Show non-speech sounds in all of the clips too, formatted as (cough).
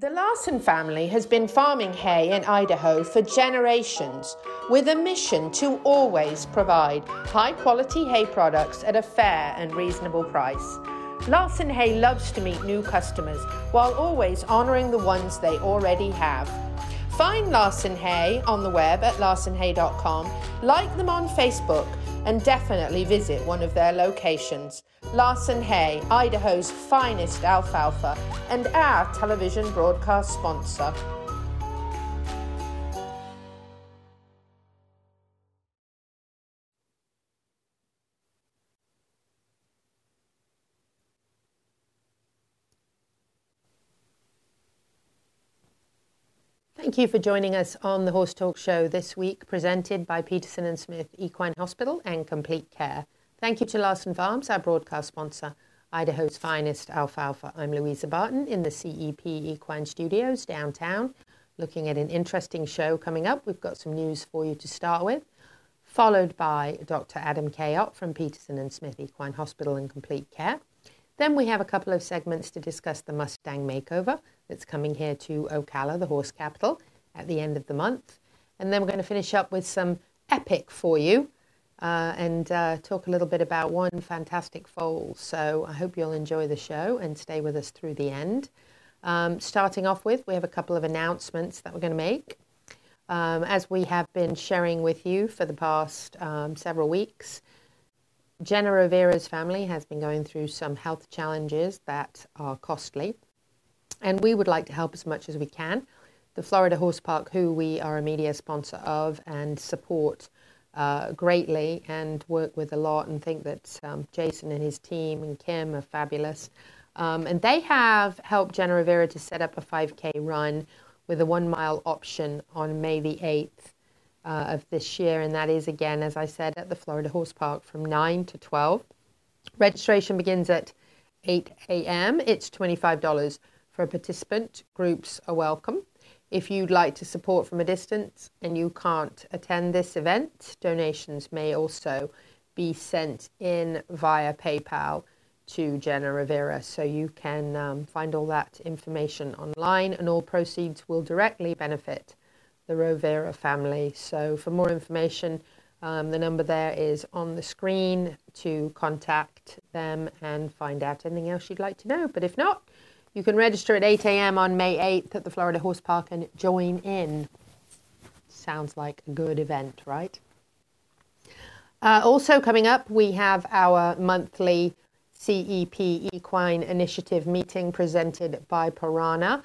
The Larson family has been farming hay in Idaho for generations with a mission to always provide high quality hay products at a fair and reasonable price. Larson Hay loves to meet new customers while always honoring the ones they already have. Find Larson Hay on the web at larsonhay.com, like them on Facebook, and definitely visit one of their locations. Larson Hay, Idaho's finest alfalfa, and our television broadcast sponsor. Thank you for joining us on the Horse Talk Show this week, presented by Peterson and Smith Equine Hospital and Complete Care. Thank you to Larson Farms, our broadcast sponsor, Idaho's finest alfalfa. I'm Louisa Barton in the CEP Equine Studios downtown, looking at an interesting show coming up. We've got some news for you to start with, followed by Dr. Adam Cayot from Peterson and Smith Equine Hospital and Complete Care. Then we have a couple of segments to discuss the Mustang makeover that's coming here to Ocala, the horse capital, at the end of the month. And then we're going to finish up with some epic for you uh, and uh, talk a little bit about one fantastic foal. So I hope you'll enjoy the show and stay with us through the end. Um, starting off with, we have a couple of announcements that we're going to make. Um, as we have been sharing with you for the past um, several weeks, Jenna Rivera's family has been going through some health challenges that are costly, and we would like to help as much as we can. The Florida Horse Park, who we are a media sponsor of and support uh, greatly and work with a lot, and think that um, Jason and his team and Kim are fabulous. Um, and they have helped Jenna Rivera to set up a 5K run with a one mile option on May the 8th uh, of this year, and that is again, as I said, at the Florida Horse Park from 9 to 12. Registration begins at 8 a.m. It's $25 for a participant. Groups are welcome. If you'd like to support from a distance and you can't attend this event, donations may also be sent in via PayPal to Jenna Rivera. So you can um, find all that information online, and all proceeds will directly benefit the Rivera family. So for more information, um, the number there is on the screen to contact them and find out anything else you'd like to know. But if not, you can register at 8 a.m. on May 8th at the Florida Horse Park and join in. Sounds like a good event, right? Uh, also, coming up, we have our monthly CEP Equine Initiative meeting presented by Piranha.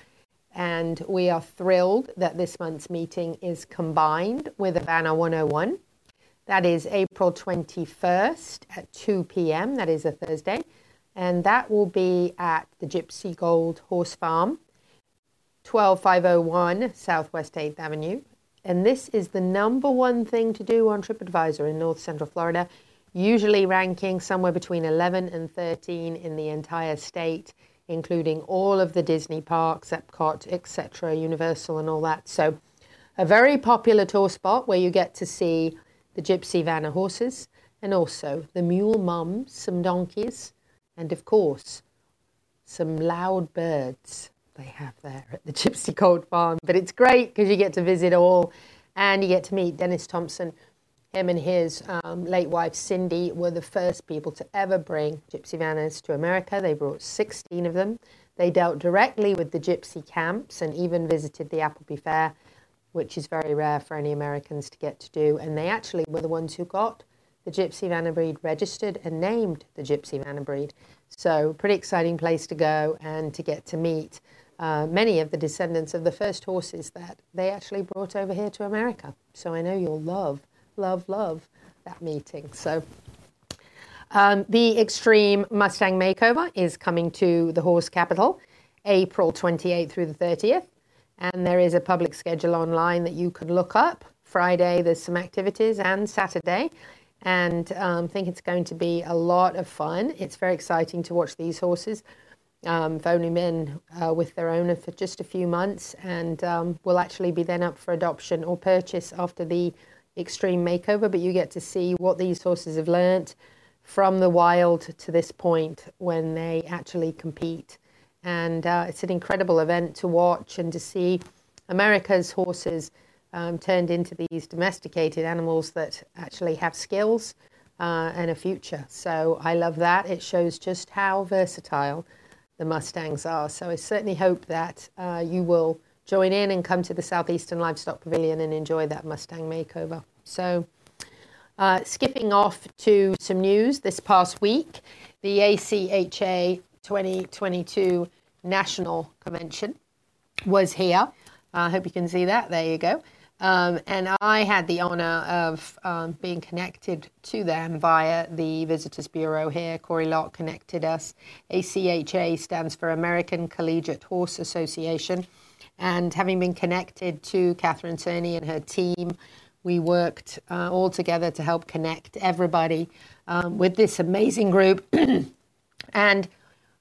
And we are thrilled that this month's meeting is combined with Havana 101. That is April 21st at 2 p.m. That is a Thursday. And that will be at the Gypsy Gold Horse Farm, 12501 Southwest 8th Avenue. And this is the number one thing to do on TripAdvisor in North Central Florida, usually ranking somewhere between 11 and 13 in the entire state including all of the Disney parks, Epcot, etc., Universal, and all that. So, a very popular tour spot where you get to see the Gypsy Vanner horses and also the mule mums, some donkeys, and of course, some loud birds they have there at the Gypsy Gold Farm. But it's great because you get to visit all and you get to meet Dennis Thompson. Him and his um, late wife Cindy were the first people to ever bring Gypsy Vanners to America. They brought 16 of them. They dealt directly with the gypsy camps and even visited the Appleby Fair, which is very rare for any Americans to get to do. And they actually were the ones who got the Gypsy Vanner breed registered and named the Gypsy Vanner breed. So, pretty exciting place to go and to get to meet uh, many of the descendants of the first horses that they actually brought over here to America. So, I know you'll love, love, love that meeting. So, um, the Extreme Mustang Makeover is coming to the horse capital April 28th through the 30th. And there is a public schedule online that you can look up Friday, there's some activities, and Saturday. And um, I think it's going to be a lot of fun. It's very exciting to watch these horses. Um, have only been uh, with their owner for just a few months and um, will actually be then up for adoption or purchase after the extreme makeover. But you get to see what these horses have learnt from the wild to this point when they actually compete. And uh, it's an incredible event to watch and to see America's horses um, turned into these domesticated animals that actually have skills uh, and a future. So I love that. It shows just how versatile the Mustangs are. So I certainly hope that uh, you will join in and come to the Southeastern Livestock Pavilion and enjoy that Mustang makeover. So, uh, skipping off to some news this past week, the ACHA 2022 National Convention was here. I hope you can see that. There you go. Um, and I had the honor of um, being connected to them via the Visitors Bureau here. Corey Locke connected us. ACHA stands for American Collegiate Horse Association. And having been connected to Catherine Cerny and her team, we worked uh, all together to help connect everybody um, with this amazing group. (clears throat) and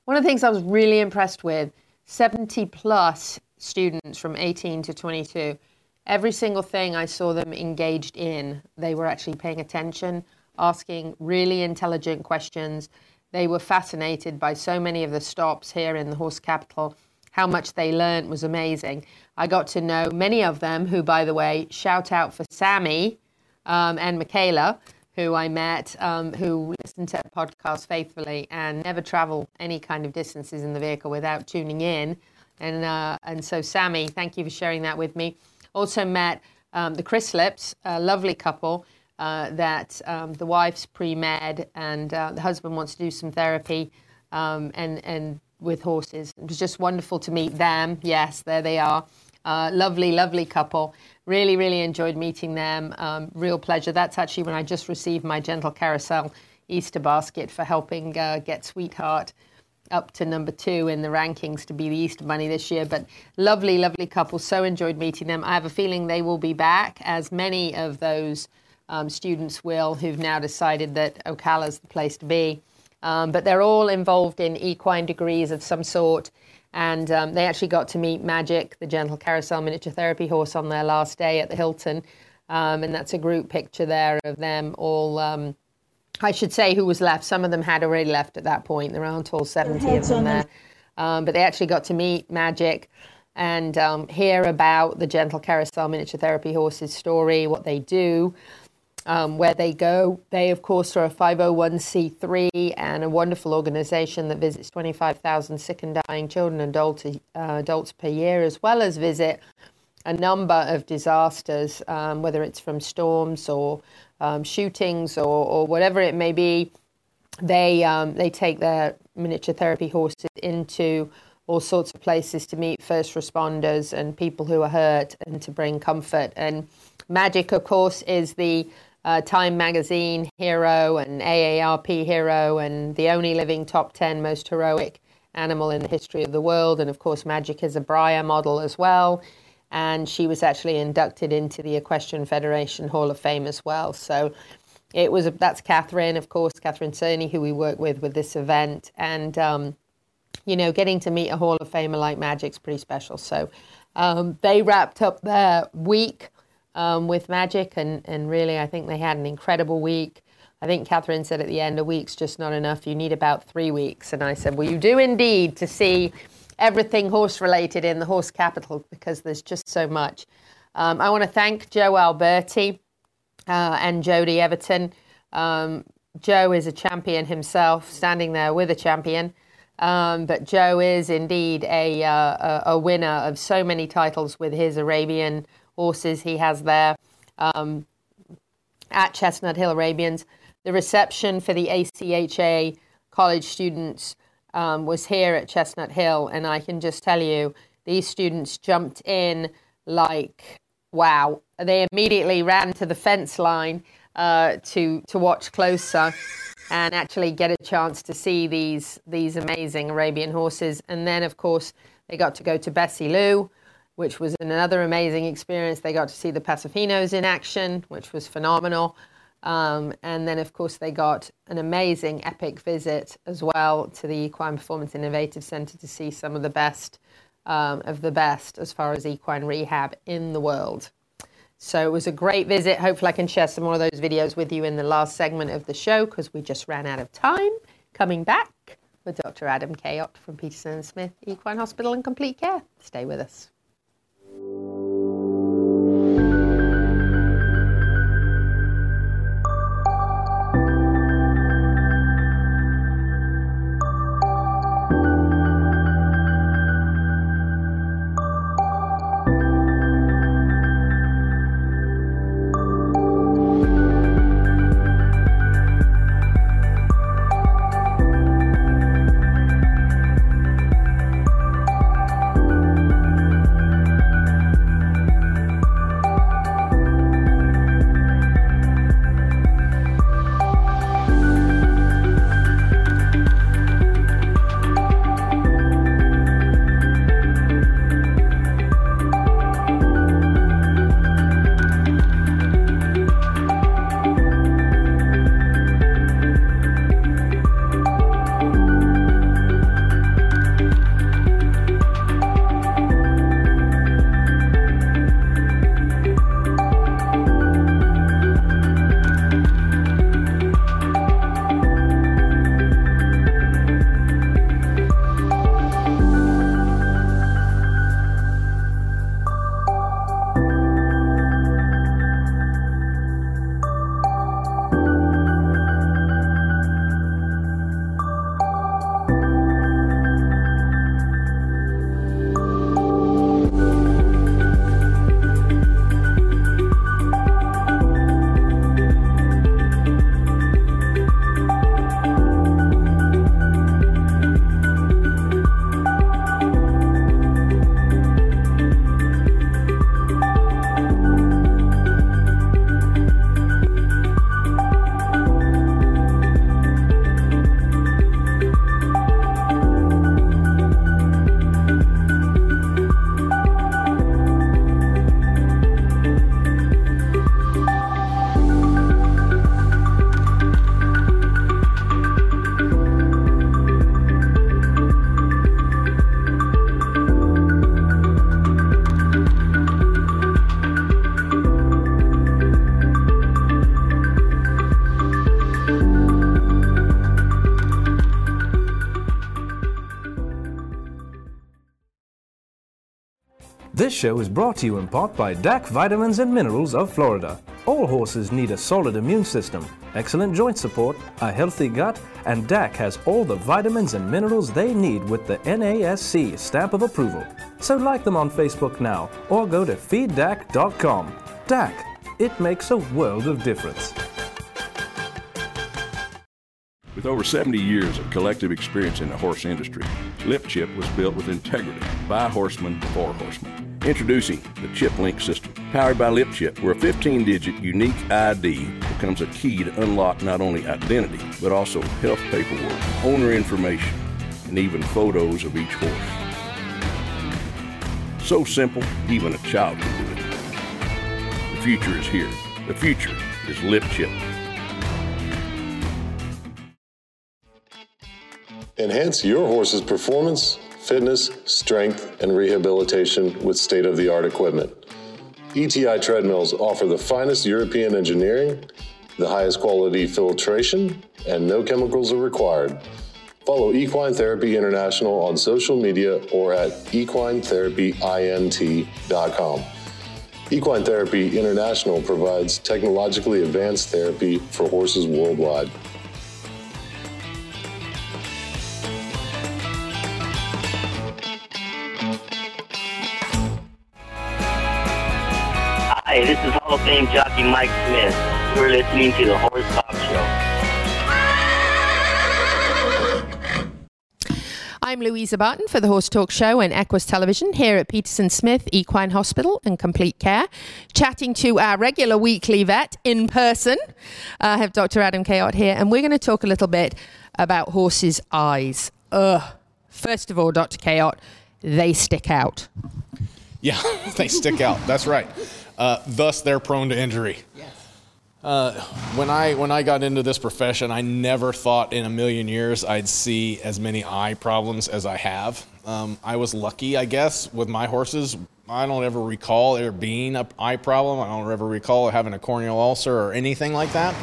one of the things I was really impressed with 70 plus students from 18 to 22 every single thing I saw them engaged in, they were actually paying attention, asking really intelligent questions. They were fascinated by so many of the stops here in the horse capital. How much they learned was amazing. I got to know many of them, who, by the way, shout out for Sammy um, and Michaela, who I met, um, who listen to podcasts faithfully and never travel any kind of distances in the vehicle without tuning in. And, uh, and so, Sammy, thank you for sharing that with me. Also met um, the Chrislips, a lovely couple. Uh, that um, the wife's pre-med and uh, the husband wants to do some therapy um, and and with horses. It was just wonderful to meet them. Yes, there they are. Uh, lovely, lovely couple. Really, really enjoyed meeting them. Um, real pleasure. That's actually when I just received my Gentle Carousel Easter basket for helping uh, get Sweetheart up to number two in the rankings to be the Easter Bunny this year. But lovely, lovely couple. So enjoyed meeting them. I have a feeling they will be back, as many of those um, students will who've now decided that Ocala's the place to be. Um, but they're all involved in equine degrees of some sort. And um, they actually got to meet Magic, the gentle carousel miniature therapy horse, on their last day at the Hilton. Um, and that's a group picture there of them all um, I should say who was left. Some of them had already left at that point. There aren't all 70 of them there. Um, but they actually got to meet Magic and um, hear about the Gentle Carousel Miniature Therapy Horses story, what they do, um, where they go. They, of course, are a 501c3 and a wonderful organization that visits 25,000 sick and dying children and adults, uh, adults per year, as well as visit a number of disasters, um, whether it's from storms or um, shootings or, or, whatever it may be, they um, they take their miniature therapy horses into all sorts of places to meet first responders and people who are hurt and to bring comfort. And Magic, of course, is the uh, Time Magazine hero and AARP hero and the only living top 10 most heroic animal in the history of the world. And of course, Magic is a Breyer model as well and she was actually inducted into the Equestrian Federation Hall of Fame as well. So it was that's Catherine, of course, Catherine Cerny, who we work with with this event, and um, you know, getting to meet a Hall of Famer like Magic's pretty special. So um, they wrapped up their week um, with Magic, and and really, I think they had an incredible week. I think Catherine said at the end, a week's just not enough. You need about three weeks. And I said, well, you do indeed to see everything horse related in the horse capital because there's just so much. Um, I want to thank Joe Alberti uh, and Jody Everton. Um, Joe is a champion himself, standing there with a champion. Um, but Joe is indeed a, uh, a, winner of so many titles with his Arabian horses he has there um, at Chestnut Hill Arabians. The reception for the ACHA college students um, was here at Chestnut Hill, and I can just tell you, these students jumped in like wow. They immediately ran to the fence line uh, to to watch closer and actually get a chance to see these these amazing Arabian horses. And then, of course, they got to go to Bessie Lou which was another amazing experience. They got to see the Paso Finos in action, which was phenomenal. Um, and then, of course, they got an amazing epic visit as well to the Equine Performance Innovative Center to see some of the best um, of the best as far as equine rehab in the world. So it was a great visit. Hopefully, I can share some more of those videos with you in the last segment of the show because we just ran out of time. Coming back with Dr. Adam Cayot from Peterson and Smith Equine Hospital and Complete Care. Stay with us. Música show is brought to you in part by DAC Vitamins and Minerals of Florida. All horses need a solid immune system, excellent joint support, a healthy gut, and DAC has all the vitamins and minerals they need with the NASC stamp of approval. So like them on Facebook now or go to feeddac.com. DAC, it makes a world of difference. With over 70 years of collective experience in the horse industry, Lip Chip was built with integrity by horsemen for horsemen. Introducing the ChipLink system, powered by LipChip, where a 15 digit unique ID becomes a key to unlock not only identity, but also health paperwork, owner information, and even photos of each horse. So simple, even a child can do it. The future is here. The future is LipChip. Enhance your horse's performance, fitness, strength, and rehabilitation with state of the art equipment. ETI treadmills offer the finest European engineering, the highest quality filtration, and no chemicals are required. Follow Equine Therapy International on social media or at equinetherapyint.com. Equine Therapy International provides technologically advanced therapy for horses worldwide. Is Hall jockey Mike Smith. You're listening to the Horse Talk Show. I'm Louisa Barton for the Horse Talk Show and Equus Television here at Peterson Smith Equine Hospital and Complete Care, chatting to our regular weekly vet in person. I have Dr. Adam Cayot here, and we're going to talk a little bit about horses' eyes. Ugh. First of all, Dr. Cayot, they stick out. Yeah, (laughs) they stick out. That's right. Uh, thus, they're prone to injury. Uh, when I when I got into this profession, I never thought in a million years I'd see as many eye problems as I have. Um, I was lucky, I guess, with my horses. I don't ever recall there being an eye problem. I don't ever recall having a corneal ulcer or anything like that.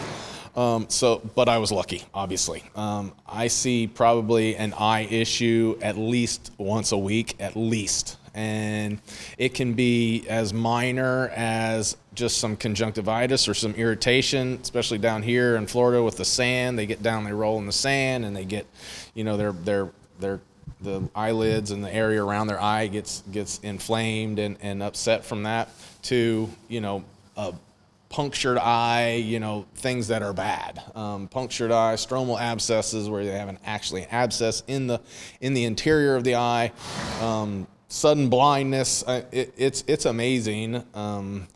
Um, so, but I was lucky, obviously. Um, I see probably an eye issue at least once a week, at least. And it can be as minor as just some conjunctivitis or some irritation, especially down here in Florida with the sand. They get down, they roll in the sand, and they get, you know, their their their the eyelids and the area around their eye gets gets inflamed and, and upset from that. To you know, a punctured eye, you know, things that are bad. Um, punctured eye, stromal abscesses where they have an actually abscess in the in the interior of the eye. Um, sudden blindness. Uh, it, it's it's amazing. Um,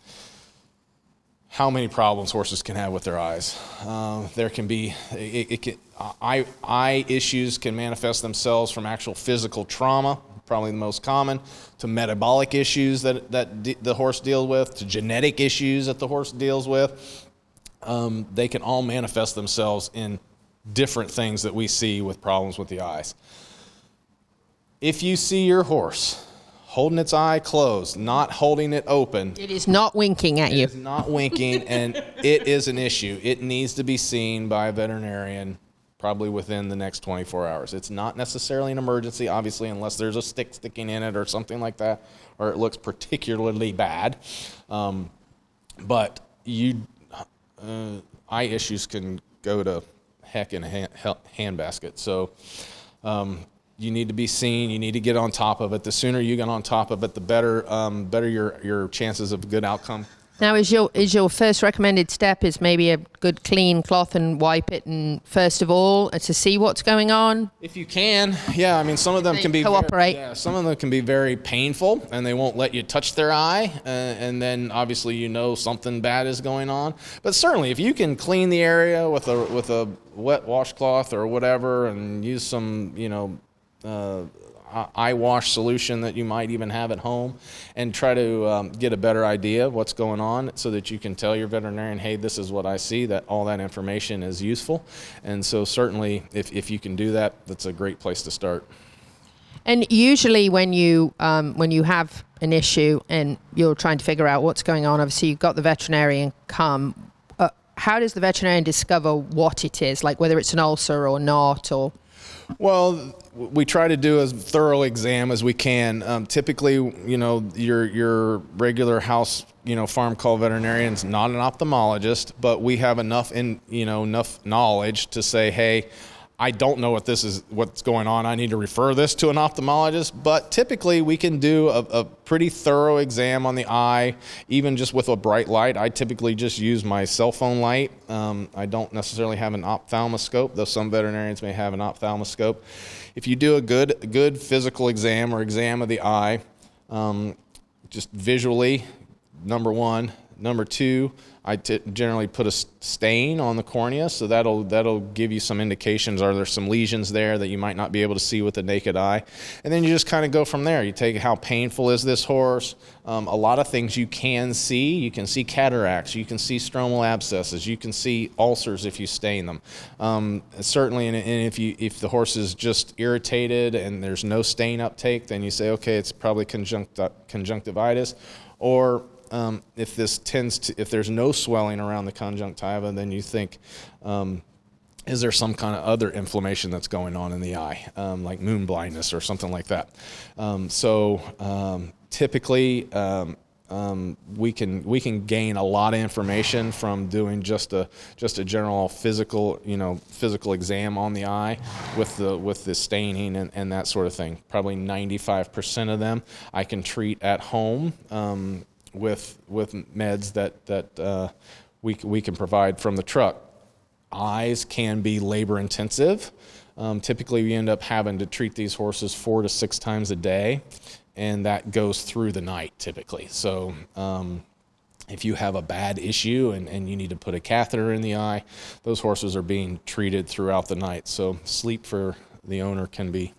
how many problems horses can have with their eyes. Uh, there can be it, it can, eye, eye issues can manifest themselves from actual physical trauma, probably the most common, to metabolic issues that, that d- the horse deals with, to genetic issues that the horse deals with. Um, they can all manifest themselves in different things that we see with problems with the eyes. If you see your horse holding its eye closed, not holding it open. It is not winking at you. It is not winking, and it is an issue. It needs to be seen by a veterinarian probably within the next 24 hours. It's not necessarily an emergency, obviously, unless there's a stick sticking in it or something like that, or it looks particularly bad. Um, but you, uh, eye issues can go to heck in a hand, handbasket. So um, you need to be seen. You need to get on top of it. The sooner you get on top of it, the better, um, better your your chances of a good outcome. Now, is your is your first recommended step is maybe a good clean cloth and wipe it, and first of all uh, to see what's going on. If you can, yeah. I mean, some of them can be cooperate. Very, yeah, some of them can be very painful, and they won't let you touch their eye, uh, and then obviously you know something bad is going on. But certainly, if you can clean the area with a with a wet washcloth or whatever, and use some you know uh, eye wash solution that you might even have at home and try to um, get a better idea of what's going on so that you can tell your veterinarian hey this is what i see that all that information is useful. And so certainly if, if you can do that that's a great place to start. And usually when you um, when you have an issue and you're trying to figure out what's going on obviously you've got the veterinarian come uh, how does the veterinarian discover what it is? Like whether it's an ulcer or not or well, we try to do as thorough exam as we can. Um, typically, you know, your your regular house, you know, farm call veterinarian is not an ophthalmologist, but we have enough in you know enough knowledge to say, hey, I don't know what this is, what's going on. I need to refer this to an ophthalmologist. But typically, we can do a, a, pretty thorough exam on the eye, even just with a bright light. I typically just use my cell phone light. Um, I don't necessarily have an ophthalmoscope, though some veterinarians may have an ophthalmoscope. If you do a good, good physical exam or exam of the eye, um, just visually, number one. Number two, I t- generally put a stain on the cornea, so that'll that'll give you some indications. Are there some lesions there that you might not be able to see with the naked eye? And then you just kind of go from there. You take how painful is this horse. Um, a lot of things you can see. You can see cataracts. You can see stromal abscesses. You can see ulcers if you stain them. Um, certainly, and, and if you if the horse is just irritated and there's no stain uptake, then you say, okay, it's probably conjunct- conjunctivitis, or um, if this tends to, if there's no swelling around the conjunctiva, then you think, um, is there some kind of other inflammation that's going on in the eye, um, like moon blindness or something like that? Um, so um, typically, um, um, we can we can gain a lot of information from doing just a just a general physical you know physical exam on the eye with the with the staining and, and that sort of thing. Probably 95% of them I can treat at home. Um, with with meds that that uh, we we can provide from the truck. Eyes can be labor intensive. Um, typically, we end up having to treat these horses four to six times a day, and that goes through the night typically. So. Um, if you have a bad issue and, and you need to put a catheter in the eye, those horses are being treated throughout the night. So sleep for the owner can be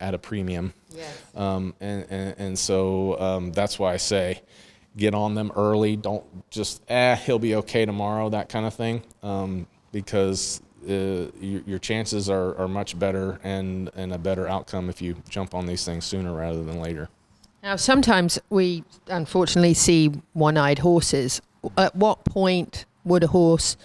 at a premium. Yes. Um, and, and, and so um, that's why I say get on them early. Don't just, eh, he'll be okay tomorrow, that kind of thing. Um, because uh, your, your chances are, are much better and, and a better outcome if you jump on these things sooner rather than later. Now, sometimes we unfortunately see one eyed horses. At what point would a horse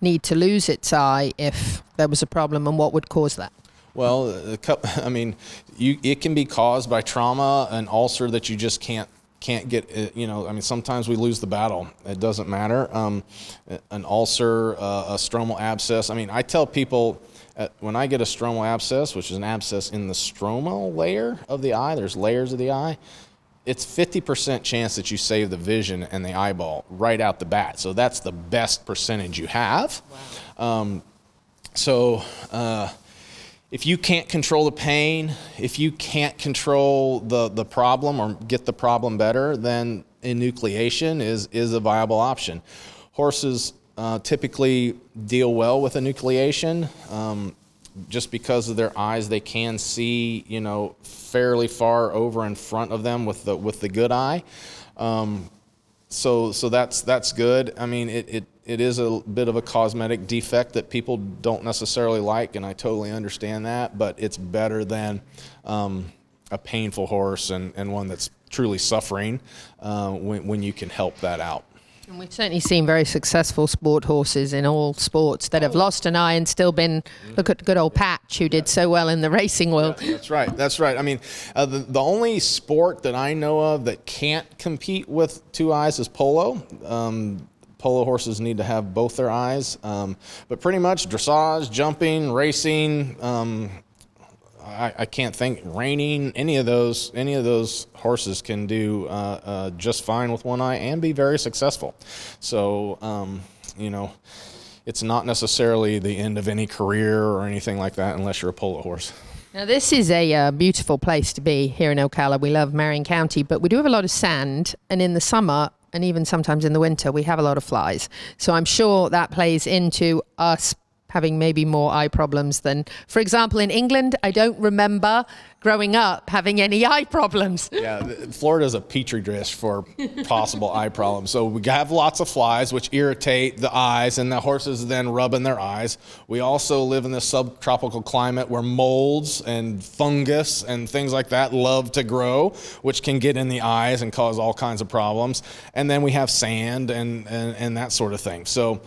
need to lose its eye if there was a problem, and what would cause that? Well, a cou- (laughs) I mean, you, it can be caused by trauma, an ulcer that you just can't can't get. uh, You know, I mean, sometimes we lose the battle. It doesn't matter. Um, an ulcer, uh, a stromal abscess. I mean, I tell people uh, when I get a stromal abscess, which is an abscess in the stromal layer of the eye. There's layers of the eye. It's 50% chance that you save the vision and the eyeball right out the bat. So that's the best percentage you have. Um, so. Uh, if you can't control the pain, if you can't control the, the problem or get the problem better, then enucleation is, is a viable option. Horses uh, typically deal well with enucleation. Um, just because of their eyes, they can see, you know, fairly far over in front of them with the with the good eye. Um, so so that's that's good. I mean, it, it it is a bit of a cosmetic defect that people don't necessarily like, and I totally understand that. But it's better than um, a painful horse and, and one that's truly suffering uh, when when you can help that out. And we've certainly seen very successful sport horses in all sports that have lost an eye and still been. Look at good old Patch, who did so well in the racing world. That's right. That's right. I mean, uh, the, the only sport that I know of that can't compete with two eyes is polo. Um, polo horses need to have both their eyes. Um, but pretty much dressage, jumping, racing, um, I, I can't think reining any of those any of those horses can do uh, uh, just fine with one eye and be very successful. So um, you know, it's not necessarily the end of any career or anything like that unless you're a polo horse. Now, this is a uh, beautiful place to be here in Ocala. We love Marion County, but we do have a lot of sand, and in the summer and even sometimes in the winter, we have a lot of flies. So I'm sure that plays into us having maybe more eye problems than, for example, in England. I don't remember growing up having any eye problems. Yeah, th- Florida's a petri dish for possible eye problems. So we have lots of flies, which irritate the eyes, and the horses then rub in their eyes. We also live in this subtropical climate where molds and fungus and things like that love to grow, which can get in the eyes and cause all kinds of problems. And then we have sand and, and, and that sort of thing. So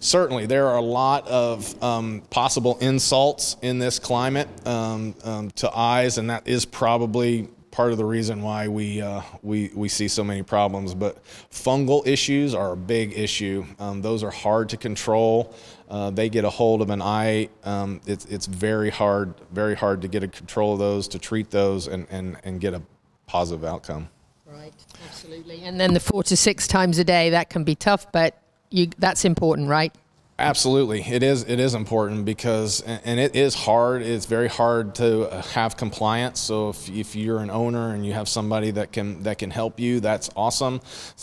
certainly there are a lot of um, possible insults in this climate um, um, to eyes, and that is probably part of the reason why we uh, we we see so many problems. But fungal issues are a big issue. Um, those are hard to control. Uh, they get a hold of an eye. Um, it's it's very hard very hard to get a control of those, to treat those, and and and get a positive outcome. Right, absolutely. And then the four to six times a day, that can be tough, but you, that's important, right? Absolutely, it is. It is important because, and it is hard. It's very hard to uh, have compliance. So if, if you're an owner and you have somebody that can that can help you, that's awesome.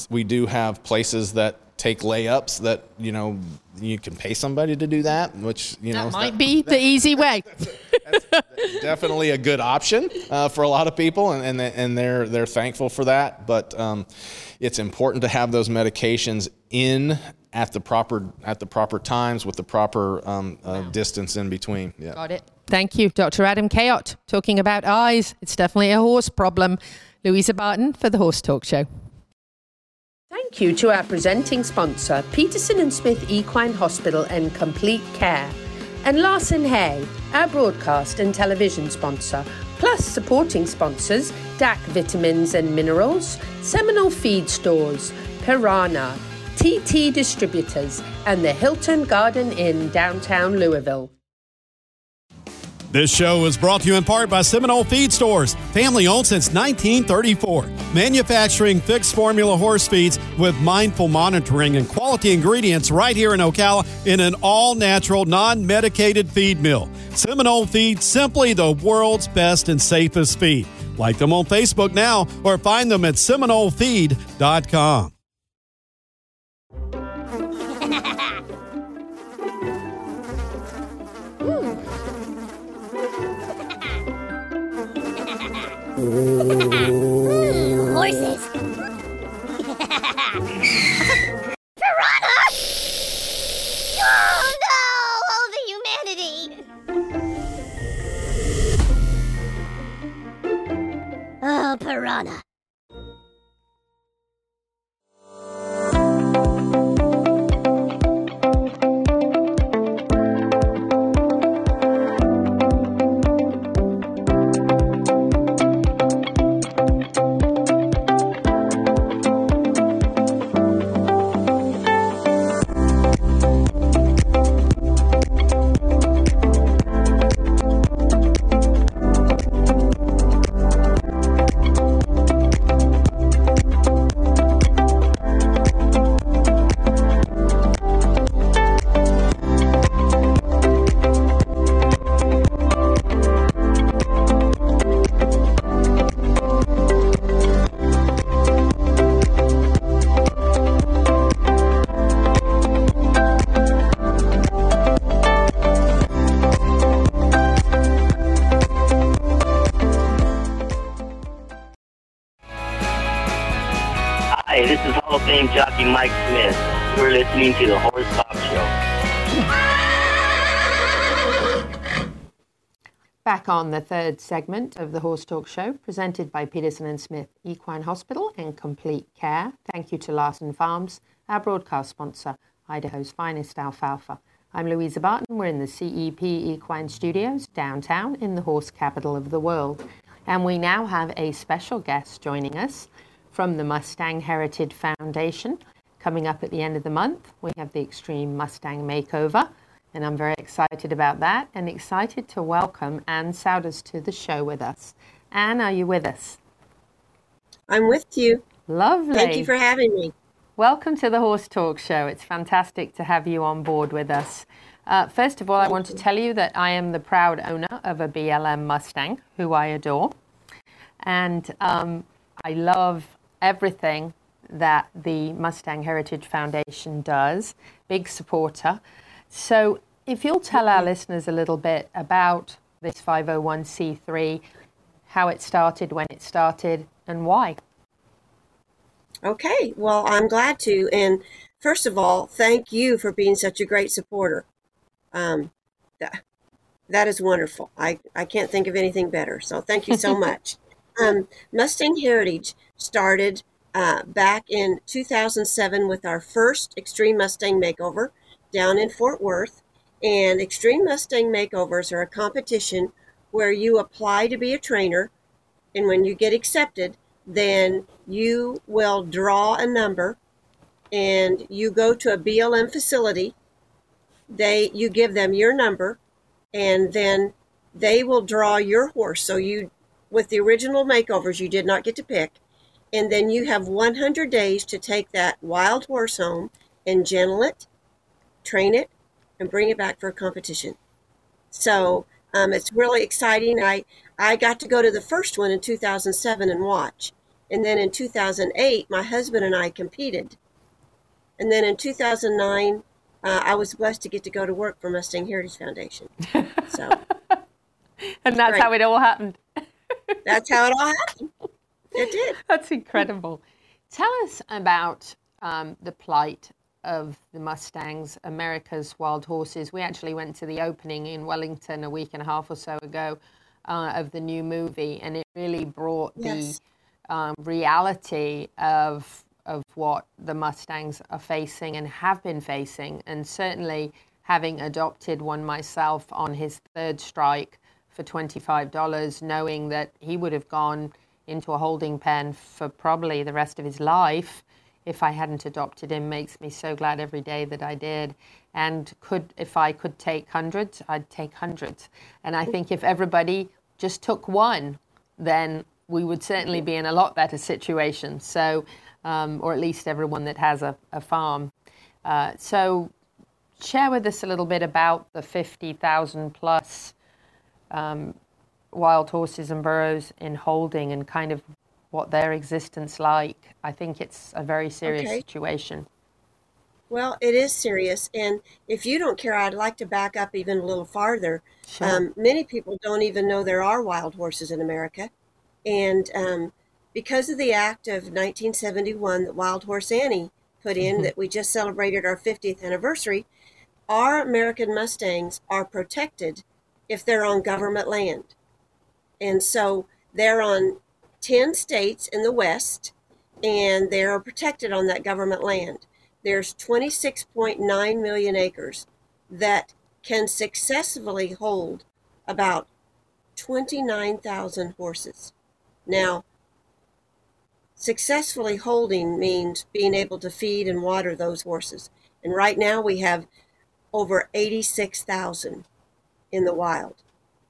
We do have places that take layups that you know you can pay somebody to do that, which you know That might be the easy way. (laughs) definitely a good option uh, for a lot of people, and, and and they're they're thankful for that. But um, it's important to have those medications in at the proper at the proper times with the proper um, uh, distance in between. Yeah. Got it. Thank you, Dr. Adam Cayot, talking about eyes. It's definitely a horse problem. Louisa Barton for the Horse Talk Show. Thank you to our presenting sponsor, Peterson and Smith Equine Hospital and Complete Care, and Larson Hay, our broadcast and television sponsor, plus supporting sponsors DAC Vitamins and Minerals, Seminole Feed Stores, Piranha, TT Distributors, and the Hilton Garden Inn downtown Louisville. This show is brought to you in part by Seminole Feed Stores, family owned since 1934. Manufacturing fixed formula horse feeds with mindful monitoring and quality ingredients right here in Ocala in an all natural, non medicated feed mill. Seminole Feed, simply the world's best and safest feed. Like them on Facebook now or find them at SeminoleFeed.com. Hmm, horses. (laughs) Piranha! Oh no! Oh, the humanity! Oh, piranha. Third segment of the Horse Talk Show, presented by Peterson and Smith Equine Hospital and Complete Care. Thank you to Larson Farms, our broadcast sponsor, Idaho's finest alfalfa. I'm Louisa Barton. We're in the CEP Equine Studios downtown in the horse capital of the world. And we now have a special guest joining us from the Mustang Heritage Foundation. Coming up at the end of the month, we have the Extreme Mustang Makeover, and I'm very excited about that and excited to welcome Ann Souders to the show with us. Ann, are you with us? I'm with you. Lovely. Thank you for having me. Welcome to the Horse Talk Show. It's fantastic to have you on board with us. Uh, first of all, I want to tell you that I am the proud owner of a BLM Mustang, who I adore. And um, I love everything that the Mustang Heritage Foundation does. Big supporter. So, if you'll tell our listeners a little bit about this 501c3, how it started, when it started, and why. Okay, well, I'm glad to. And first of all, thank you for being such a great supporter. Um, that, that is wonderful. I, I can't think of anything better. So thank you so (laughs) much. um, Mustang Heritage started uh, back in 2007 with our first Extreme Mustang Makeover down in Fort Worth. And Extreme Mustang Makeovers are a competition where you apply to be a trainer. And when you get accepted, then you will draw a number and you go to a BLM facility. They you give them your number and then they will draw your horse. So you with the original makeovers you did not get to pick. And then you have 100 days to take that wild horse home and gentle it, train it, and bring it back for a competition. So um, it's really exciting. I, I got to go to the first one in 2007 and watch. And then in 2008, my husband and I competed. And then in 2009, uh, I was blessed to get to go to work for Mustang Heritage Foundation. So, (laughs) and that's how it all happened. that's how it all (laughs) happened. It did. That's incredible. Tell us about um, the plight of the Mustangs, America's Wild Horses. We actually went to the opening in Wellington a week and a half or so ago uh, of the new movie, and it really brought Yes. the um, reality of of what the Mustangs are facing and have been facing, and certainly having adopted one myself on his third strike for $25, knowing that he would have gone into a holding pen for probably the rest of his life if I hadn't adopted him makes me so glad every day that I did. And could if I could take hundreds, I'd take hundreds. And I think if everybody just took one, then we would certainly be in a lot better situation. So, um, or at least everyone that has a, a farm. Uh, so, share with us a little bit about the 50,000 plus um, wild horses and burros in holding and kind of what their existence like. I think it's a very serious Okay. situation. Well, it is serious. And if you don't care, I'd like to back up even a little farther. Sure. Um, many people don't even know there are wild horses in America. And um, because of the act of 1971 that Wild Horse Annie put in, Mhm. that we just celebrated our 50th anniversary, our American Mustangs are protected if they're on government land. And so they're on 10 states in the West and they're protected on that government land. There's 26.9 million acres that can successfully hold about 29,000 horses. Now, successfully holding means being able to feed and water those horses. And right now we have over 86,000 in the wild.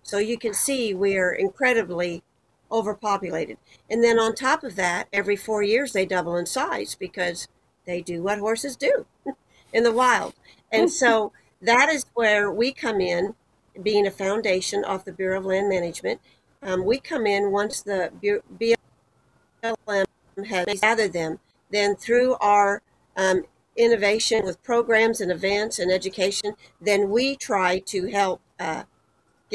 So you can see we're incredibly overpopulated. And then on top of that, every four years they double in size because they do what horses do (laughs) in the wild. And so (laughs) that is where we come in, being a foundation of the Bureau of Land Management. Um, we come in once the BLM has gathered them, then through our um, innovation with programs and events and education, then we try to help uh,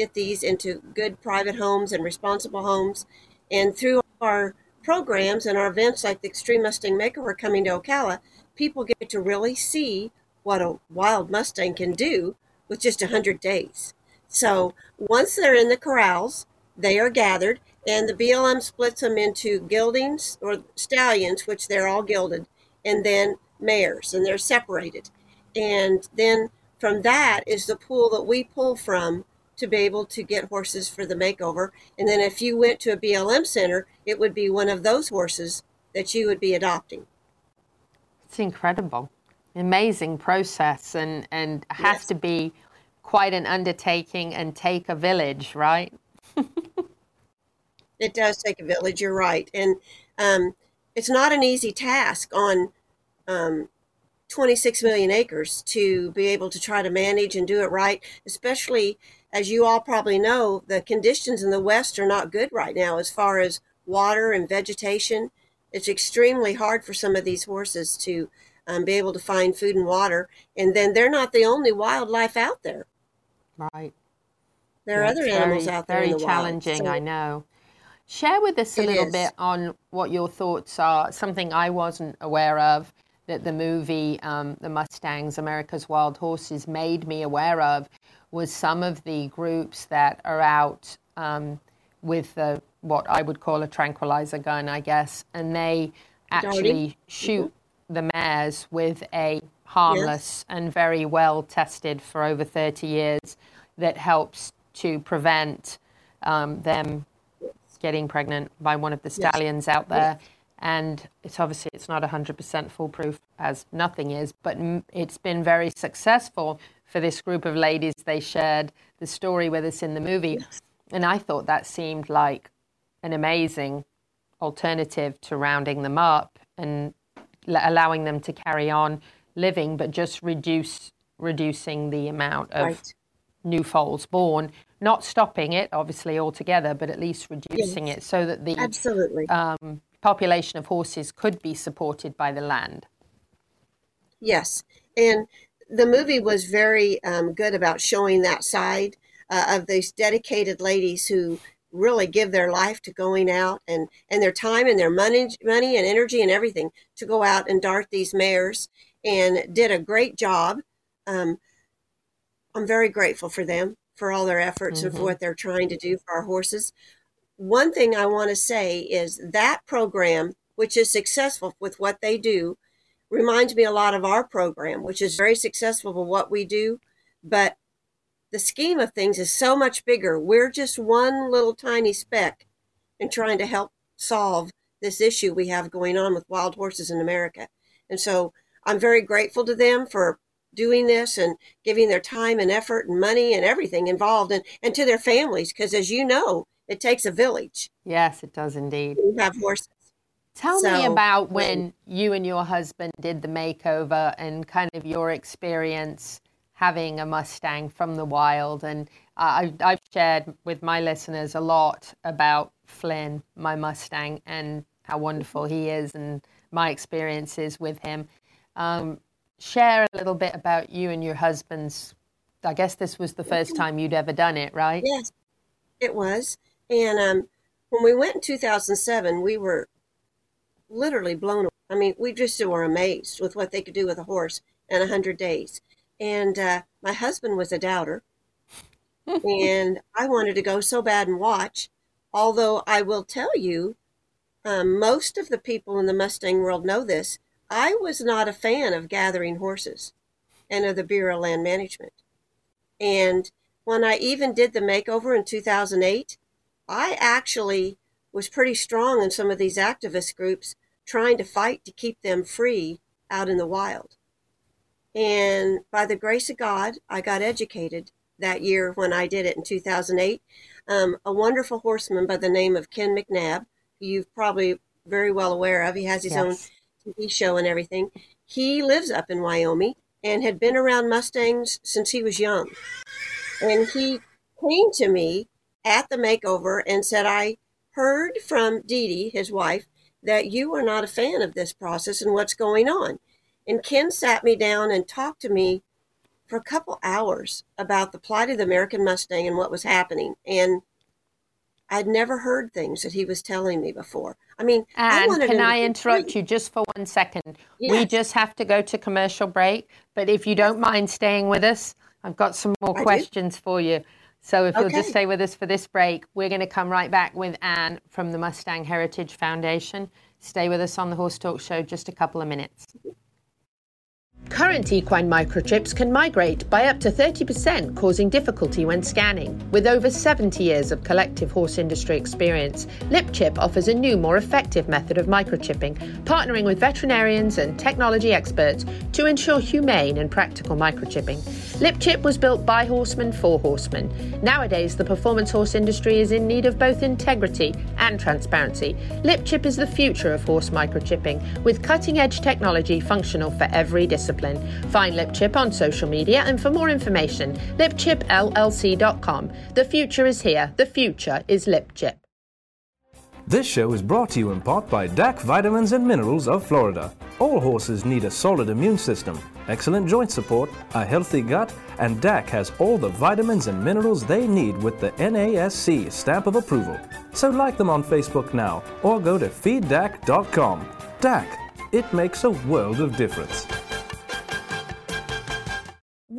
get these into good private homes and responsible homes. And through our programs and our events like the Extreme Mustang Makeover coming to Ocala, people get to really see what a wild Mustang can do with just 100 days. So once they're in the corrals, they are gathered, and the BLM splits them into geldings or stallions, which they're all gilded, and then mares, and they're separated. And then from that is the pool that we pull from to be able to get horses for the makeover. And then if you went to a BLM center, it would be one of those horses that you would be adopting. It's incredible, amazing process, and and has to be quite an undertaking and take a village, right? (laughs) It does take a village, you're right. And um, it's not an easy task on um, 26 million acres to be able to try to manage and do it right, especially as you all probably know, the conditions in the West are not good right now as far as water and vegetation. It's extremely hard for some of these horses to um, be able to find food and water. And then they're not the only wildlife out there. Right. There are other animals very, out there. Very the challenging, So- I know. Share with us a It little is. bit on what your thoughts are. Something I wasn't aware of that the movie um, The Mustangs, America's Wild Horses, made me aware of was some of the groups that are out um, with the, what I would call a tranquilizer gun, I guess, and they actually shoot the mares with a harmless and very well tested for over 30 years that helps to prevent um, them getting pregnant by one of the Yes. stallions out there. And it's obviously it's not 100% foolproof as nothing is, but it's been very successful for this group of ladies. They shared the story with us in the movie, and I thought that seemed like an amazing alternative to rounding them up and l- allowing them to carry on living, but just reduce reducing the amount of Right. new foals born, not stopping it obviously altogether, but at least reducing Yes. it so that the Absolutely. um, population of horses could be supported by the land. Yes, and the movie was very um, good about showing that side uh, of these dedicated ladies who really give their life to going out and, and their time and their money, money and energy and everything to go out and dart these mares and did a great job. Um, I'm very grateful for them for all their efforts and for Mhm. what they're trying to do for our horses. One thing I want to say is that program, which is successful with what they do, reminds me a lot of our program, which is very successful with what we do, but the scheme of things is so much bigger. We're just one little tiny speck in trying to help solve this issue we have going on with wild horses in America. And so I'm very grateful to them for doing this and giving their time and effort and money and everything involved and, and to their families because as you know, it takes a village. Yes, it does indeed. to have horses. Tell me about when you and your husband did the makeover and kind of your experience having a Mustang from the wild. And I, I've shared with my listeners a lot about Flynn, my Mustang, and how wonderful he is and my experiences with him. Um, share a little bit about you and your husband's. I guess this was the first time you'd ever done it, right? Yes, it was. And um, when we went in 2007, we were literally blown away. I mean, we just were amazed with what they could do with a horse in 100 days. And uh, my husband was a doubter. and (laughs) I wanted to go so bad and watch. Although I will tell you, um, most of the people in the Mustang world know this. I was not a fan of gathering horses and of the Bureau of Land Management. And when I even did the makeover in 2008, I actually was pretty strong in some of these activist groups trying to fight to keep them free out in the wild. And by the grace of God, I got educated that year when I did it in 2008. Um, a wonderful horseman by the name of Ken McNabb, who you're probably very well aware of. He has his Yes. own TV show and everything. He lives up in Wyoming and had been around Mustangs since he was young. And he came to me at the makeover and said, I heard from Dee Dee, his wife, that you are not a fan of this process and what's going on. And Ken sat me down and talked to me for a couple hours about the plight of the American Mustang and what was happening. And I'd never heard things that he was telling me before. I mean, I And wanted can I interrupt you just for one second? We just have to go to commercial break, but if you don't mind staying with us, I've got some more I do. questions for you. So if you'll just stay with us for this break, we're going to come right back with Ann from the Mustang Heritage Foundation. Stay with us on the Horse Talk Show just a couple of minutes. Current equine microchips can migrate by up to 30%, causing difficulty when scanning. With over 70 years of collective horse industry experience, LipChip offers a new, more effective method of microchipping, partnering with veterinarians and technology experts to ensure humane and practical microchipping. LipChip was built by horsemen for horsemen. Nowadays, the performance horse industry is in need of both integrity and transparency. LipChip is the future of horse microchipping, with cutting edge technology functional for every discipline. Find LipChip on social media, and for more information, lipchipllc.com. The future is here. The future is LipChip. This show is brought to you in part by DAC Vitamins and Minerals of Florida. All horses need a solid immune system, excellent joint support, a healthy gut, and DAC has all the vitamins and minerals they need with the NASC stamp of approval. So like them on Facebook now or go to feeddac.com. DAC, it makes a world of difference.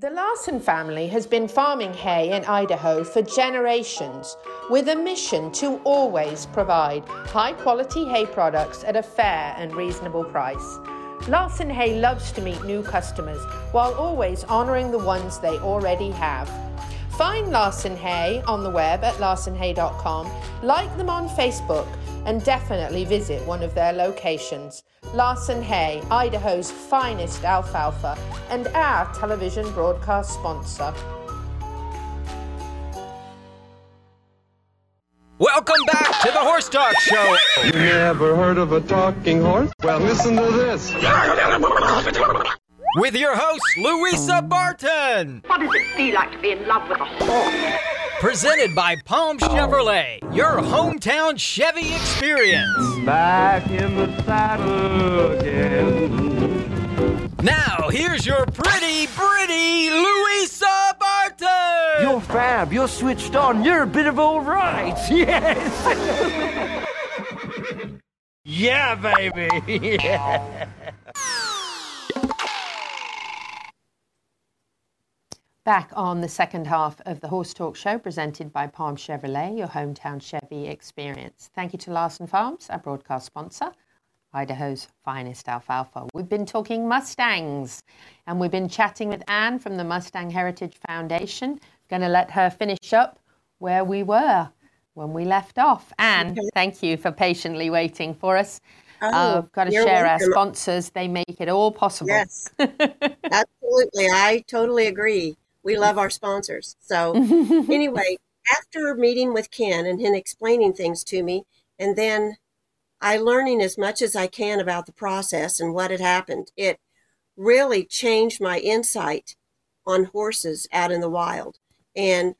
The Larson family has been farming hay in Idaho for generations with a mission to always provide high quality hay products at a fair and reasonable price. Larson Hay loves to meet new customers while always honoring the ones they already have. Find Larson Hay on the web at larsonhay.com, like them on Facebook, and definitely visit one of their locations. Larson Hay, Idaho's finest alfalfa, and our television broadcast sponsor. Welcome back to the Horse Talk Show. You never heard of a talking horse? Well, listen to this. (laughs) With your host, Louisa Barton. What does it feel like to be in love with a horse? Presented by Palm Chevrolet, your hometown Chevy experience. Back in the saddle again. Now, here's your pretty, pretty Louisa Barton. You're fab. You're switched on. You're a bit of all right. (laughs) Yes. yeah, baby. (laughs) Yeah. Back on the second half of the Horse Talk Show, presented by Palm Chevrolet, your hometown Chevy experience. Thank you to Larson Farms, our broadcast sponsor, Idaho's finest alfalfa. We've been talking Mustangs, and we've been chatting with Ann from the Mustang Heritage Foundation. Going to let her finish up where we were when we left off. Ann, thank you for patiently waiting for us. Oh, uh, I've got to share our sponsors; they make it all possible. Yes, absolutely. I totally agree. We love our sponsors. So, (laughs) anyway, after meeting with Ken and him explaining things to me, and then I learning as much as I can about the process and what had happened, it really changed my insight on horses out in the wild. And,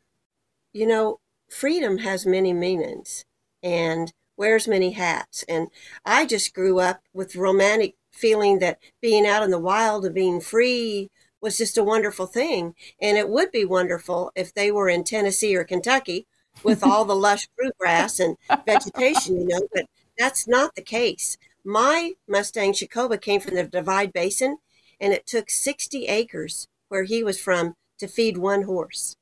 you know, freedom has many meanings and wears many hats. And I just grew up with romantic feeling that being out in the wild and being free was just a wonderful thing. And it would be wonderful if they were in Tennessee or Kentucky with all the lush fruit grass and (laughs) vegetation, you know, but that's not the case. My Mustang Shakoba came from the Divide Basin, and it took 60 acres where he was from to feed one horse.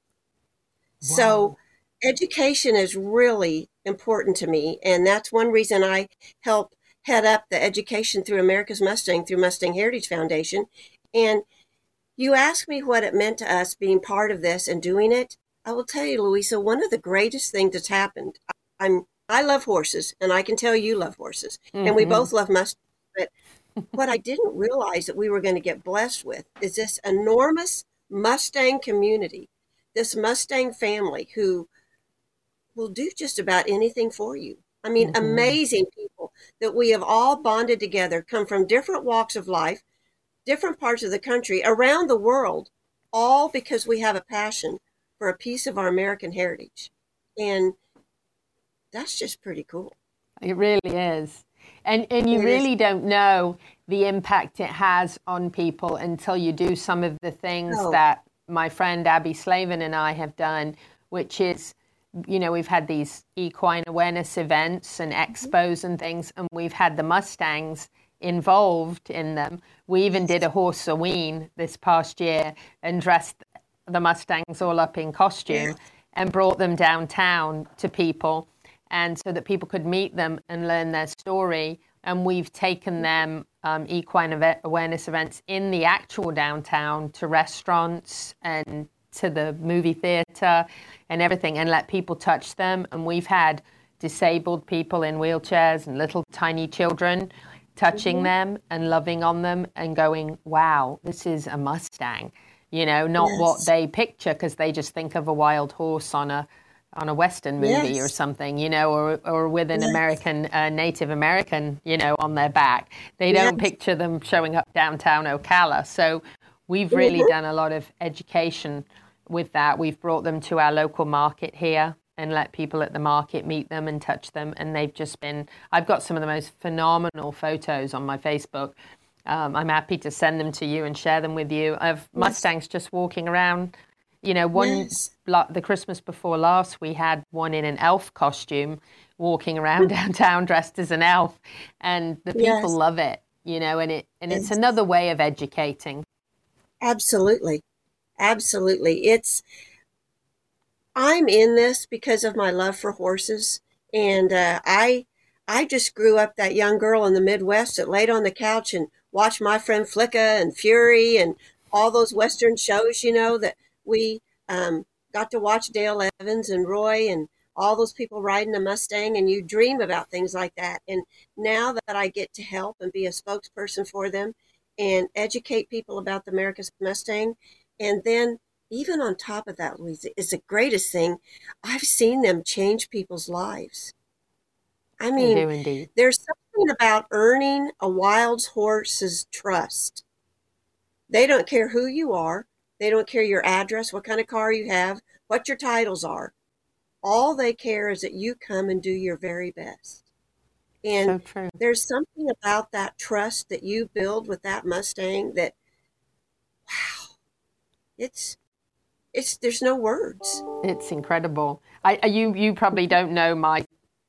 Wow. So, education is really important to me, and that's one reason I help head up the education through America's Mustang through Mustang Heritage Foundation. And you asked me what it meant to us being part of this and doing it. I will tell you, Louisa, one of the greatest things that's happened. I'm I love horses, and I can tell you love horses, mm-hmm. and we mm-hmm. both love mustangs. But what I didn't realize that we were going to get blessed with is this enormous Mustang community, this Mustang family who will do just about anything for you. I mean, mm-hmm. amazing people that we have all bonded together, come from different walks of life, different parts of the country, around the world, all because we have a passion for a piece of our American heritage. And that's just pretty cool. It really is. And, and you it really is. don't know the impact it has on people until you do some of the things no. that my friend Abby Slavin and I have done, which is, you know, we've had these equine awareness events and mm-hmm. expos and things, and we've had the Mustangs involved in them. We even did a horse Halloween this past year and dressed the Mustangs all up in costume and brought them downtown to people and so that people could meet them and learn their story. And we've taken them um, equine awareness events in the actual downtown to restaurants and to the movie theater and everything and let people touch them. And we've had disabled people in wheelchairs and little tiny children touching mm-hmm. them and loving on them and going, wow, this is a Mustang. You know, not yes. what they picture because they just think of a wild horse on a on a Western movie yes. or something, you know, or or with an yes. American uh, Native American, you know, on their back. They don't picture them showing up downtown Ocala. So we've really mm-hmm. done a lot of education with that. We've brought them to our local market here and let people at the market meet them and touch them. And they've just been. I've got some of the most phenomenal photos on my Facebook. Um, I'm happy to send them to you and share them with you of Mustangs just walking around you know, one yes. the Christmas before last, we had one in an elf costume walking around (laughs) downtown dressed as an elf, and the people yes. love it. You know, and it and it's another way of educating. Absolutely, absolutely. It's I'm in this because of my love for horses, and uh, I I just grew up that young girl in the Midwest that laid on the couch and watched my friend Flicka and Fury and all those Western shows. You know that we um, got to watch Dale Evans and Roy and all those people riding a Mustang, and you dream about things like that. And now that I get to help and be a spokesperson for them and educate people about the America's Mustang, and then even on top of that, Louisa, is the greatest thing. I've seen them change people's lives. I mean, there's something about earning a wild horse's trust. They don't care who you are. They don't care your address, what kind of car you have, what your titles are. All they care is that you come and do your very best. And so there's something about that trust that you build with that Mustang that, wow, it's it's there's no words. It's incredible. I you you probably don't know my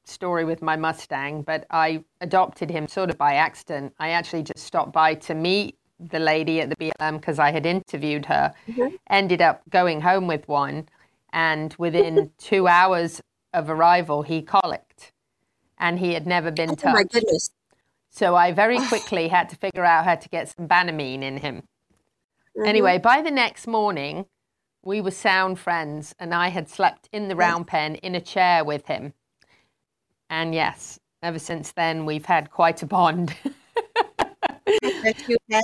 story with my Mustang, but I adopted him sort of by accident. I actually just stopped by to meet the lady at the BLM because I had interviewed her, mm-hmm. ended up going home with one. And within (laughs) two hours of arrival, he colicked and he had never been oh, touched. my goodness. So I very (sighs) quickly had to figure out how to get some Banamine in him. Mm-hmm. Anyway, by the next morning, we were sound friends, and I had slept in the round pen in a chair with him. And yes, ever since then, we've had quite a bond. (laughs) that you had.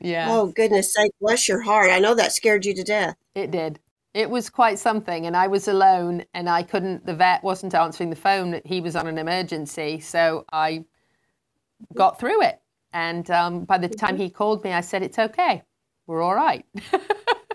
Yeah. Oh goodness sake, bless your heart. I know that scared you to death. It did. it was quite something. And I was alone and I couldn't, the vet wasn't answering the phone. He was on an emergency. So I got through it. And um, by the time he called me, I said, It's okay. We're all right. (laughs)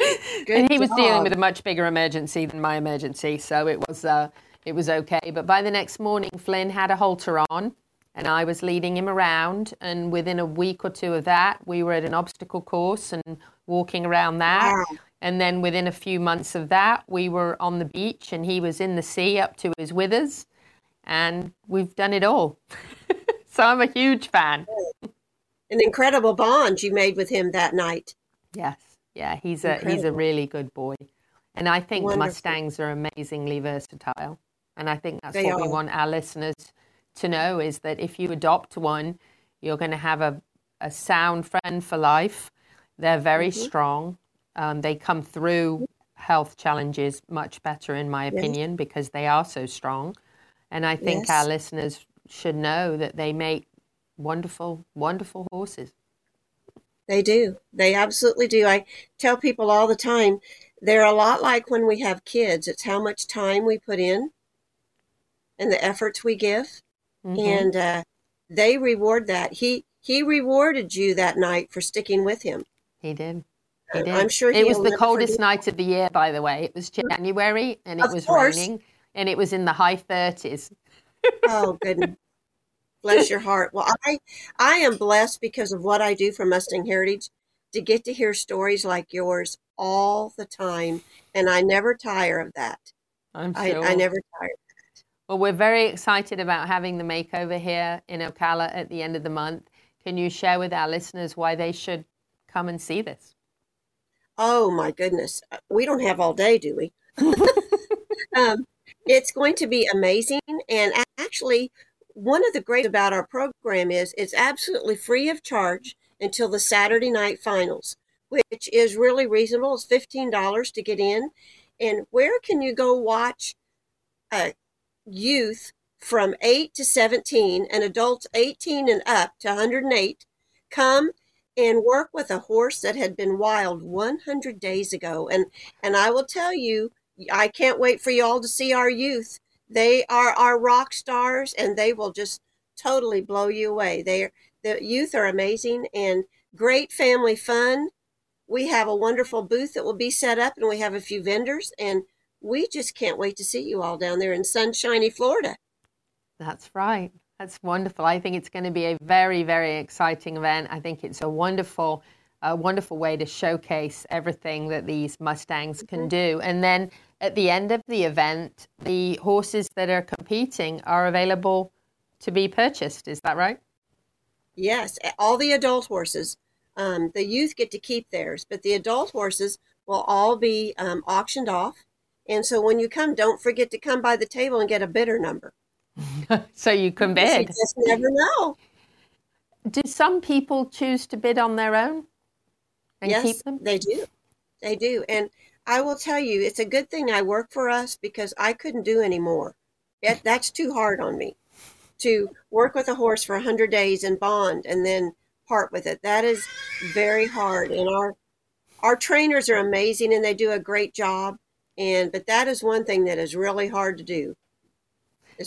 (laughs) and he was dealing with a much bigger emergency than my emergency. So it was, uh, it was okay. But by the next morning, Flynn had a halter on and I was leading him around. And within a week or two of that, we were at an obstacle course and walking around that. Wow. And then within a few months of that, we were on the beach and he was in the sea up to his withers. And we've done it all. (laughs) so I'm a huge fan. An incredible bond you made with him that night. Yes. Yeah, he's a he's a really good boy. And I think Wonderful. Mustangs are amazingly versatile. And I think that's They what we want our listeners to know is that if you adopt one, you're going to have a, a sound friend for life. They're very Mm-hmm. strong. Um, they come through health challenges much better, in my Yes. opinion, because they are so strong. And I think Yes. our listeners should know that they make wonderful, wonderful horses. They do. They absolutely do. I tell people all the time, they're a lot like when we have kids. It's how much time we put in and the efforts we give. Mhm. And uh, they reward that. He he rewarded you that night for sticking with him. He did. He did. I'm sure it was the coldest forget night of the year, by the way. It was January and it Of was course. raining and it was in the high 30s. Oh goodness. Bless your (laughs) heart. Well, I I am blessed because of what I do for Mustang Heritage to get to hear stories like yours all the time, and I never tire of that. I'm sure. I never tire. Of that. Well, we're very excited about having the makeover here in Ocala at the end of the month. Can you share with our listeners why they should come and see this? Oh my goodness, we don't have all day, do we? (laughs) (laughs) um, it's going to be amazing, and actually, one of the great about our program is it's absolutely free of charge until the Saturday night finals, which is really reasonable. It's fifteen dollars to get in, and where can you go watch a youth from eight to seventeen and adults eighteen and up to one hundred and eight come and work with a horse that had been wild 100 days ago and and I will tell you I can't wait for you all to see our youth they are our rock stars and they will just totally blow you away they are the youth are amazing and great family fun we have a wonderful booth that will be set up and we have a few vendors and we just can't wait to see you all down there in sunshiny Florida That's right. That's wonderful. I think it's going to be a very, very exciting event. I think it's a wonderful, a wonderful way to showcase everything that these Mustangs can mm-hmm. do. And then at the end of the event, the horses that are competing are available to be purchased. Is that right? Yes, all the adult horses. Um, the youth get to keep theirs, but the adult horses will all be um, auctioned off. And so when you come, don't forget to come by the table and get a bidder number. (laughs) so you can Because You bid. just never know. Do some people choose to bid on their own and yes, keep them? they do. They do. And I will tell you, it's a good thing I work for us because I couldn't do any more. It, that's too hard on me to work with a horse for 100 days and bond and then part with it. That is very hard. And our our trainers are amazing and they do a great job. And but that is one thing that is really hard to do.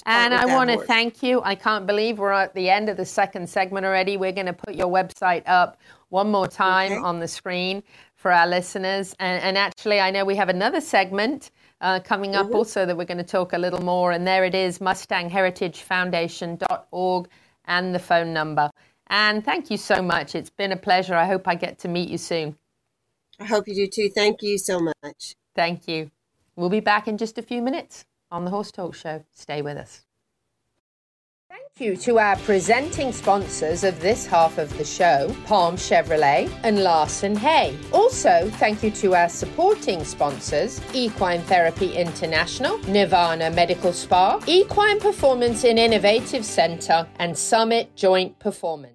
And I want to thank you. I can't believe we're at the end of the second segment already. We're going to put your website up one more time on the screen for our listeners. And, and actually, I know we have another segment uh, coming up Mhm. also that we're going to talk a little more. And there it is MustangHeritageFoundation.org and the phone number. And thank you so much. It's been a pleasure. I hope I get to meet you soon. I hope you do too. Thank you so much. Thank you. We'll be back in just a few minutes on the Horse Talk Show. Stay with us. Thank you to our presenting sponsors of this half of the show, Palm Chevrolet and Larson Hay. Also, thank you to our supporting sponsors, Equine Therapy International, Nirvana Medical Spa, Equine Performance and Innovative Center, and Summit Joint Performance.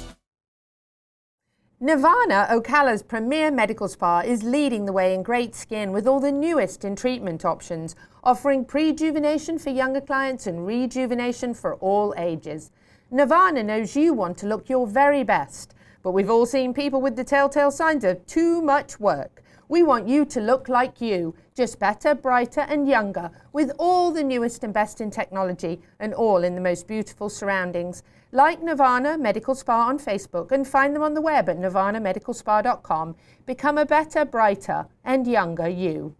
Nirvana, Ocala's premier medical spa, is leading the way in great skin with all the newest in treatment options, offering prejuvenation for younger clients and rejuvenation for all ages. Nirvana knows you want to look your very best, but we've all seen people with the telltale signs of too much work. We want you to look like you, just better, brighter, and younger, with all the newest and best in technology, and all in the most beautiful surroundings. Like Nirvana Medical Spa on Facebook and find them on the web at nirvanamedicalspa.com. Become a better, brighter, and younger you.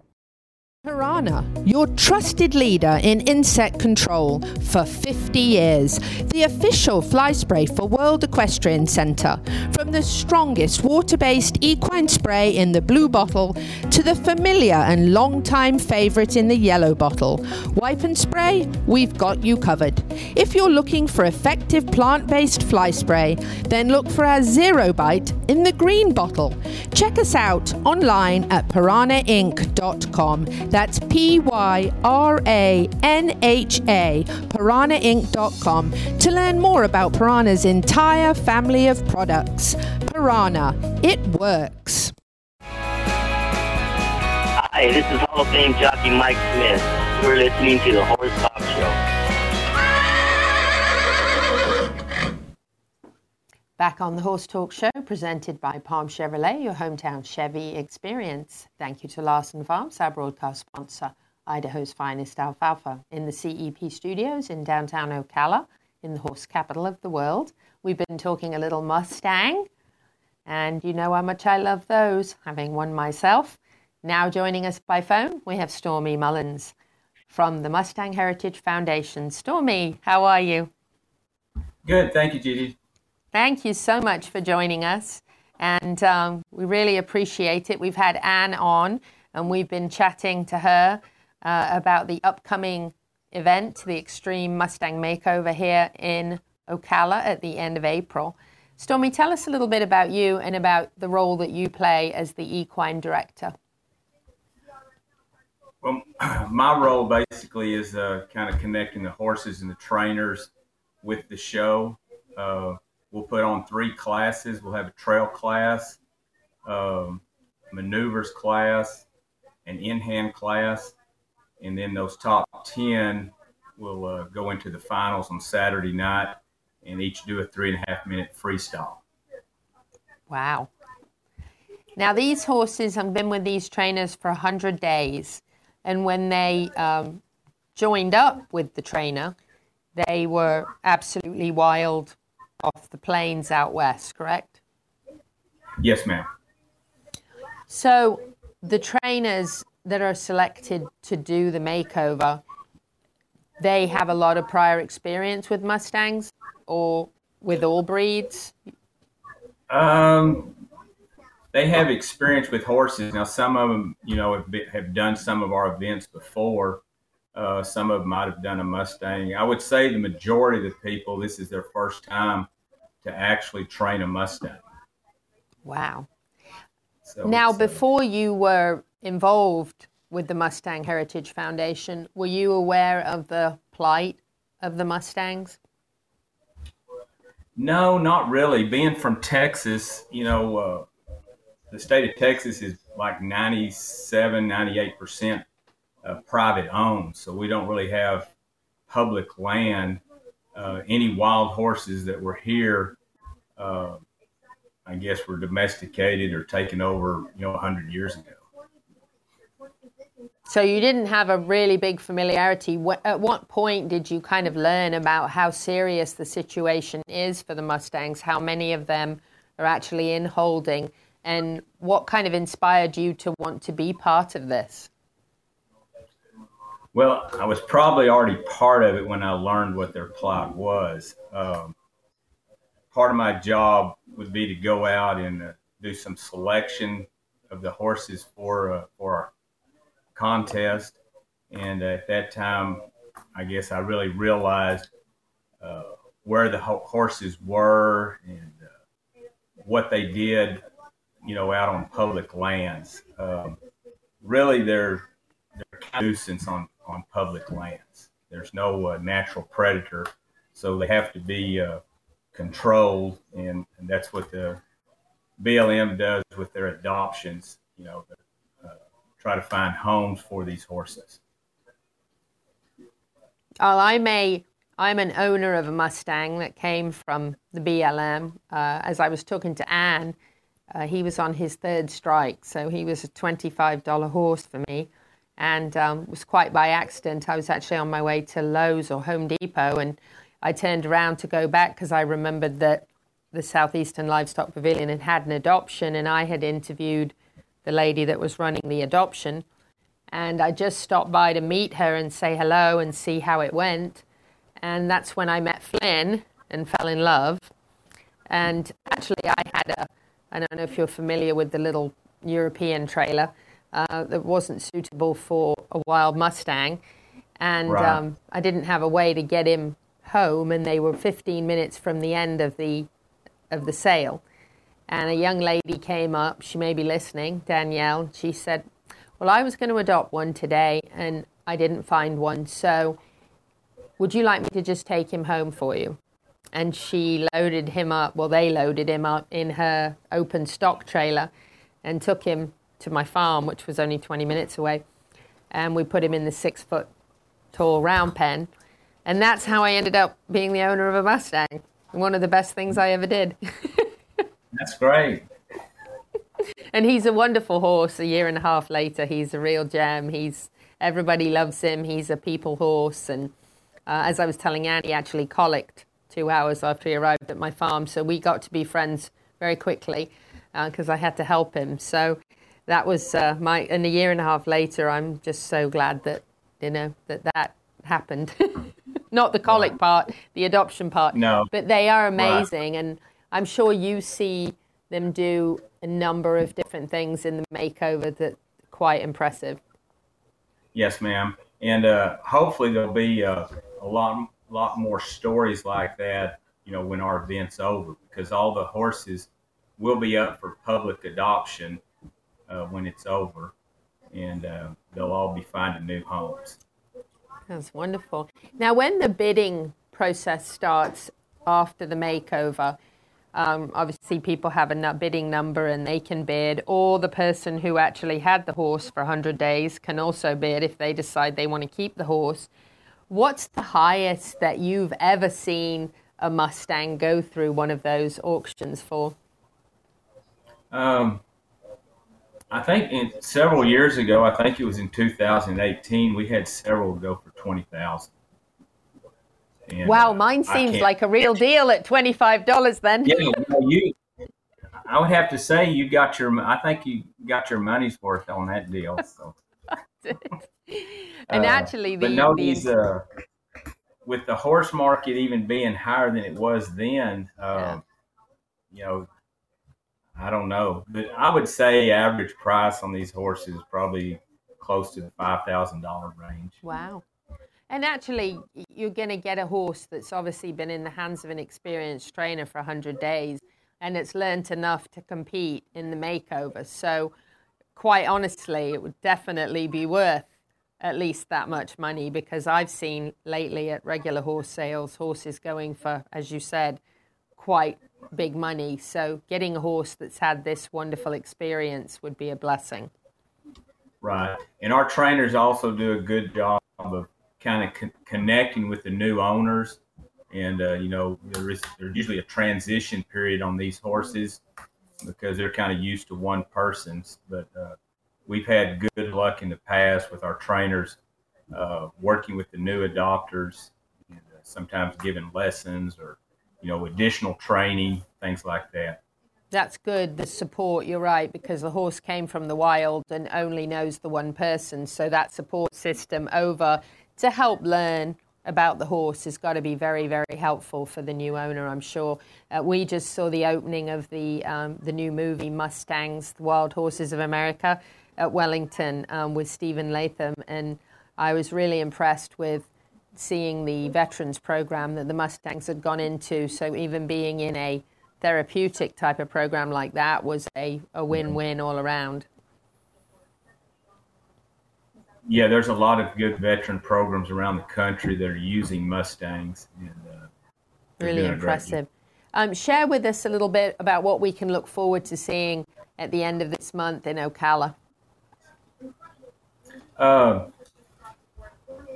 Pyranha, your trusted leader in insect control for 50 years. The official fly spray for World Equestrian Centre. From the strongest water based equine spray in the blue bottle to the familiar and long time favourite in the yellow bottle. Wipe and spray, we've got you covered. If you're looking for effective plant based fly spray, then look for our Zero Bite in the green bottle. Check us out online at pyranhainc.com. That's P Y R A N H A, pyranhainc.com, to learn more about Pyranha's entire family of products. Pyranha, it works. Hi, this is Hall of Fame jockey Mike Smith. You're listening to the Horse Talk Show. Back on the Horse Talk Show, presented by Palm Chevrolet, your hometown Chevy experience. Thank you to Larson Farms, our broadcast sponsor, Idaho's finest alfalfa, in the CEP studios in downtown Ocala, in the horse capital of the world. We've been talking a little Mustang, and you know how much I love those, having one myself. Now joining us by phone, we have Stormy Mullins from the Mustang Heritage Foundation. Stormy, how are you? Good, thank you, Gigi. Thank you so much for joining us. And um, we really appreciate it. We've had Ann on, and we've been chatting to her uh, about the upcoming event, the Extreme Mustang Makeover here in Ocala at the end of April. Stormy, tell us a little bit about you and about the role that you play as the equine director. Well, (clears throat) my role basically is uh, kind of connecting the horses and the trainers with the show. Uh, we'll put on three classes. We'll have a trail class, maneuvers class, an in-hand class, and then those top 10 will uh, go into the finals on Saturday night and each do a three and a half minute freestyle. Wow. Now, these horses have been with these trainers for 100 days. And when they um, joined up with the trainer, they were absolutely wild off the plains out west, correct? Yes, ma'am. So the trainers that are selected to do the makeover, they have a lot of prior experience with Mustangs or with all breeds? Um, they have experience with horses. Now, some of them, you know, have, been, have done some of our events before. Uh, some of them might have done a Mustang. I would say the majority of the people, this is their first time to actually train a Mustang. Wow. So now, before you were involved with the Mustang Heritage Foundation, were you aware of the plight of the Mustangs? No, not really. Being from Texas, you know, uh, the state of Texas is like 97, 98% uh, private owned. So we don't really have public land. Uh, any wild horses that were here, uh, I guess, were domesticated or taken over, you know, 100 years ago. So you didn't have a really big familiarity. At what point did you kind of learn about how serious the situation is for the Mustangs? How many of them are actually in holding? And what kind of inspired you to want to be part of this? Well, I was probably already part of it when I learned what their plot was. Um, part of my job would be to go out and uh, do some selection of the horses for uh, for our contest, And at that time, I guess I really realized uh, where the ho- horses were and uh, what they did, you know, out on public lands. Um, really, they're they're kind of nuisance on on public lands. There's no uh, natural predator, so they have to be uh, controlled, and, and that's what the BLM does with their adoptions. You know, uh, try to find homes for these horses. Well, I'm a I'm an owner of a Mustang that came from the BLM. Uh, as I was talking to Ann, uh, he was on his third strike, so he was a $25 horse for me, and um, was quite by accident. I was actually on my way to Lowe's or Home Depot, and I turned around to go back because I remembered that the Southeastern Livestock Pavilion had had an adoption, and I had interviewed the lady that was running the adoption. And I just stopped by to meet her and say hello and see how it went. And that's when I met Flynn and fell in love. And actually, I had a, I don't know if you're familiar with the little European trailer uh, that wasn't suitable for a wild Mustang. And Right. um, I didn't have a way to get him home, and they were 15 minutes from the end of the, of the sale. And a young lady came up, she may be listening, Danielle. She said, Well, I was going to adopt one today and I didn't find one. So would you like me to just take him home for you? And she loaded him up, well, they loaded him up in her open stock trailer and took him to my farm, which was only 20 minutes away. And we put him in the six foot tall round pen. And that's how I ended up being the owner of a Mustang. One of the best things I ever did. (laughs) That's great. and he's a wonderful horse. A year and a half later, he's a real gem. He's everybody loves him. He's a people horse, and uh, as I was telling Annie, he actually colicked two hours after he arrived at my farm. So we got to be friends very quickly because I had to help him. So that was uh, my. And a year and a half later, I'm just so glad that you know that that happened. (laughs) Not the colic part, the adoption part. No. But they are Right. amazing, and I'm sure you see them do a number of different things in the makeover that quite impressive. Yes, ma'am. And uh, hopefully there'll be uh, a lot, lot more stories like that. You know, when our event's over, because all the horses will be up for public adoption uh, when it's over, and uh, they'll all be finding new homes. That's wonderful. Now, when the bidding process starts after the makeover, um, obviously people have a bidding number and they can bid, or the person who actually had the horse for 100 days can also bid if they decide they want to keep the horse. What's the highest that you've ever seen a Mustang go through one of those auctions for? Um, I think in, several years ago, I think it was in 2018, we had several go for 20,000. And, wow, uh, mine seems like a real deal at $25 then. Yeah, well, you. I would have to say you got your. I think you got your money's worth on that deal. (laughs) So. (laughs) and Uh, actually, the, no, the- these uh, with the horse market even being higher than it was then, um, you know, I don't know, but I would say average price on these horses probably close to the five thousand dollar range. Wow. And actually, you're going to get a horse that's obviously been in the hands of an experienced trainer for 100 days and it's learnt enough to compete in the makeover. So, quite honestly, it would definitely be worth at least that much money because I've seen lately at regular horse sales horses going for, as you said, quite big money. So, getting a horse that's had this wonderful experience would be a blessing. Right. And our trainers also do a good job of kind of con- connecting with the new owners. And, uh, you know, there is there's usually a transition period on these horses because they're kind of used to one person's. But uh, we've had good luck in the past with our trainers uh, working with the new adopters and uh, sometimes giving lessons or, you know, additional training, things like that. That's good, the support, you're right, because the horse came from the wild and only knows the one person. So that support system over to help learn about the horse has got to be very, very helpful for the new owner, I'm sure. Uh, we just saw the opening of the, um, the new movie Mustangs, The Wild Horses of America, at Wellington um, with Steven Latham. And I was really impressed with seeing the veterans program that the Mustangs had gone into. So even being in a therapeutic type of program like that was a, a win-win all around. Yeah, there's a lot of good veteran programs around the country that are using Mustangs. And, uh, Really doing a great job. impressive. Um, share with us a little bit about what we can look forward to seeing at the end of this month in Ocala. Uh,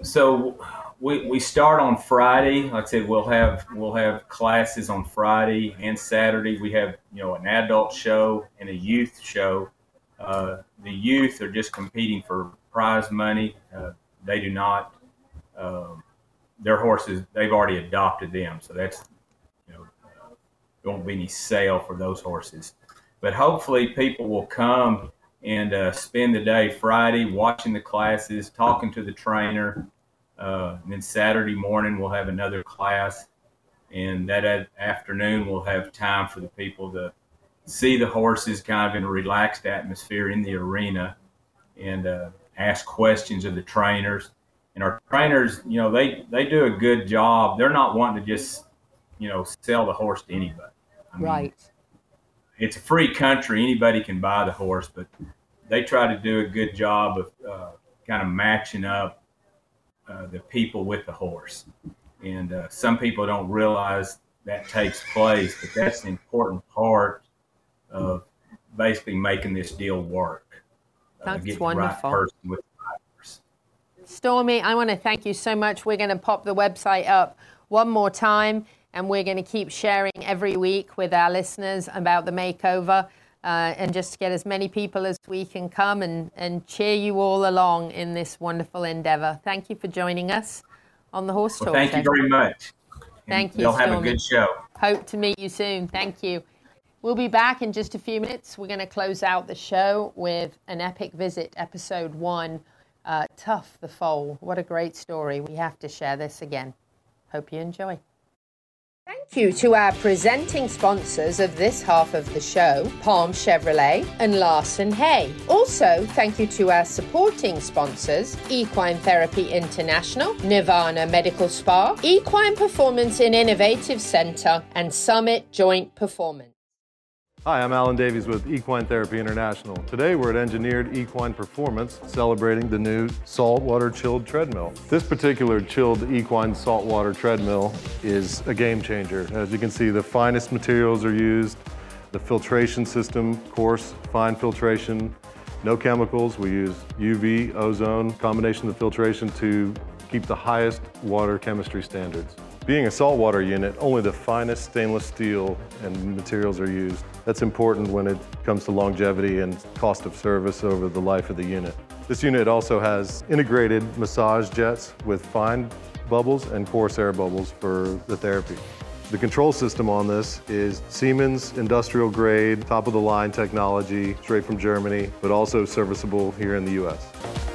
so we, we start on Friday. Like I said, we'll have we'll have classes on Friday and Saturday. We have you know an adult show and a youth show. Uh, the youth are just competing for prize money. Uh, they do not. Um, their horses they've already adopted them, so that's you know uh, there won't be any sale for those horses. But hopefully, people will come and uh, spend the day Friday watching the classes, talking to the trainer. Uh, and then Saturday morning, we'll have another class. And that a- afternoon, we'll have time for the people to see the horses kind of in a relaxed atmosphere in the arena and uh, ask questions of the trainers. And our trainers, you know, they, they do a good job. They're not wanting to just, you know, sell the horse to anybody. I mean, Right. it's a free country. Anybody can buy the horse, but they try to do a good job of uh, kind of matching up uh, the people with the horse. And uh, some people don't realize that takes place, but that's an important part of basically making this deal work. Uh, That's wonderful. The right Stormy, I want to thank you so much. We're going to pop the website up one more time, and we're going to keep sharing every week with our listeners about the makeover. Uh, and just to get as many people as we can come and, and cheer you all along in this wonderful endeavor. Thank you for joining us on the Horse well, Talk. thank you very much. Thank you. You'll have a good show. Hope to meet you soon. Thank you. We'll be back in just a few minutes. We're going to close out the show with an epic visit, episode one uh, Tuff the Foal. What a great story. We have to share this again. Hope you enjoy. Thank you to our presenting sponsors of this half of the show, Palm Chevrolet and Larson Hay. Also, thank you to our supporting sponsors, Equine Therapy International, Nirvana Medical Spa, Equine Performance and Innovative Center, and Summit Joint Performance. Hi, I'm Alan Davies with Equine Therapy International. Today we're at Engineered Equine Performance celebrating the new saltwater chilled treadmill. This particular chilled equine saltwater treadmill is a game changer. As you can see, the finest materials are used. The filtration system, coarse, fine filtration, no chemicals. We use UV, ozone, combination of filtration to keep the highest water chemistry standards. Being a saltwater unit, only the finest stainless steel and materials are used. That's important when it comes to longevity and cost of service over the life of the unit. This unit also has integrated massage jets with fine bubbles and coarse air bubbles for the therapy. The control system on this is Siemens industrial grade, top of the line technology, straight from Germany, but also serviceable here in the US.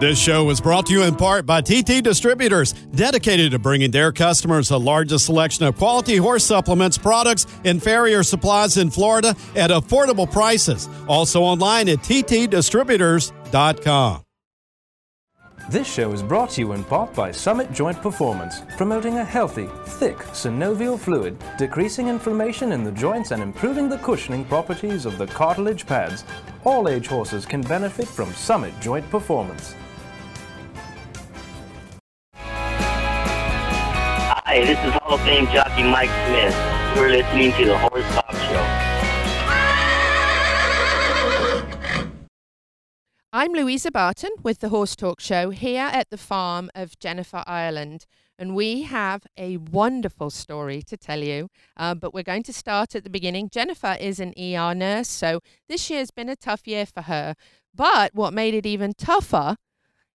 This show was brought to you in part by TT Distributors, dedicated to bringing their customers the largest selection of quality horse supplements, products, and farrier supplies in Florida at affordable prices. Also online at ttdistributors.com. This show is brought to you in part by Summit Joint Performance, promoting a healthy, thick synovial fluid, decreasing inflammation in the joints and improving the cushioning properties of the cartilage pads. All age horses can benefit from Summit Joint Performance. Hi, this is Hall of Fame jockey Mike Smith. You're listening to the Horse Talk Show. I'm Louisa Barton with the Horse Talk Show here at the farm of Jennifer Ireland. and we have a wonderful story to tell you. Uh, but we're going to start at the beginning. Jennifer is an ER nurse, so this year's been a tough year for her. But what made it even tougher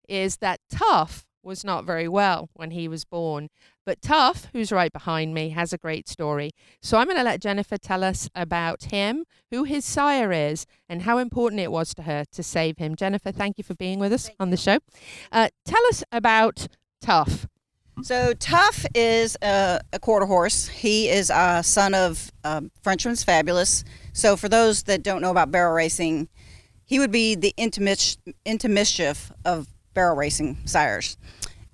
is that Tuff was not very well when he was born. But Tuff, who's right behind me, has a great story. So I'm going to let Jennifer tell us about him, who his sire is, and how important it was to her to save him. Jennifer, thank you for being with us on the show. Uh, tell us about Tuff. So Tuff is a, a quarter horse. He is a son of um, Frenchman's Fabulous. So for those that don't know about barrel racing, he would be the intermis- Into Mischief of barrel racing sires.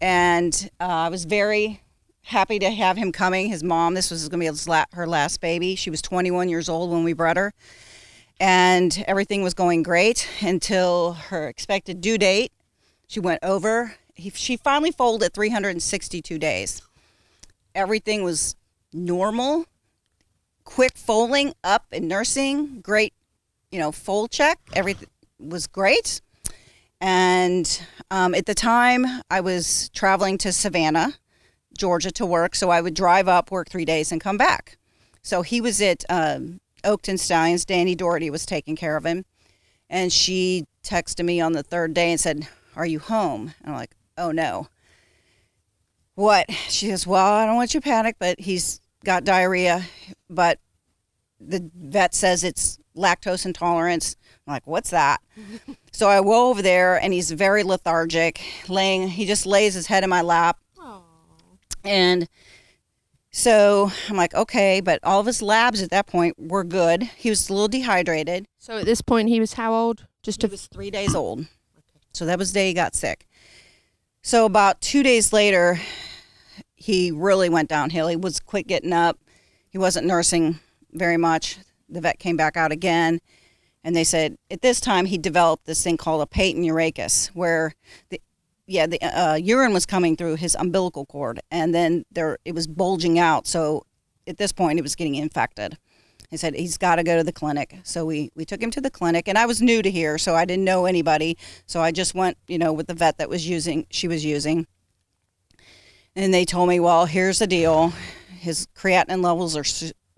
And uh, I was very happy to have him coming. His mom, this was going to be la- her last baby. She was 21 years old when we bred her. And everything was going great until her expected due date. She went over. He, she finally foaled at 362 days. Everything was normal, quick foaling, up and nursing, great, you know, foal check. Everything was great. And um, at the time, I was traveling to Savannah, Georgia to work. So I would drive up, work three days, and come back. So he was at um, Oakton Stallions. Danny Doherty was taking care of him. And she texted me on the third day and said, Are you home? And I'm like, Oh no. What? She says, Well, I don't want you to panic, but he's got diarrhea. But the vet says it's lactose intolerance. I'm like, What's that? (laughs) so I go over there and he's very lethargic, laying, he just lays his head in my lap. And so I'm like, okay, but all of his labs at that point were good. He was a little dehydrated. So at this point, he was how old? Just he was three days old. Okay. So that was the day he got sick. So about two days later, he really went downhill. He was quit getting up. He wasn't nursing very much. The vet came back out again, and they said at this time he developed this thing called a patent urachus, where the yeah, the uh, urine was coming through his umbilical cord, and then there it was bulging out. So at this point, it was getting infected. He said he's got to go to the clinic. So we we took him to the clinic, and I was new to here, so I didn't know anybody. So I just went, you know, with the vet that was using she was using, and they told me, well, here's the deal, his creatinine levels are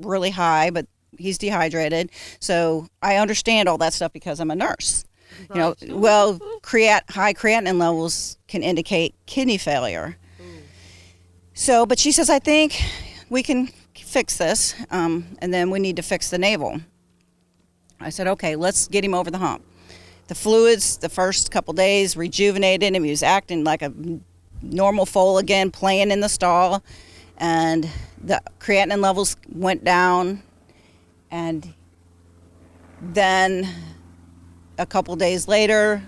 really high, but he's dehydrated. So I understand all that stuff because I'm a nurse. You know, (laughs) well, creat high creatinine levels can indicate kidney failure. So, but she says, I think we can fix this, um, and then we need to fix the navel. I said, okay, let's get him over the hump. The fluids, the first couple days, rejuvenated him. He was acting like a normal foal again, playing in the stall, and the creatinine levels went down, and then a couple days later,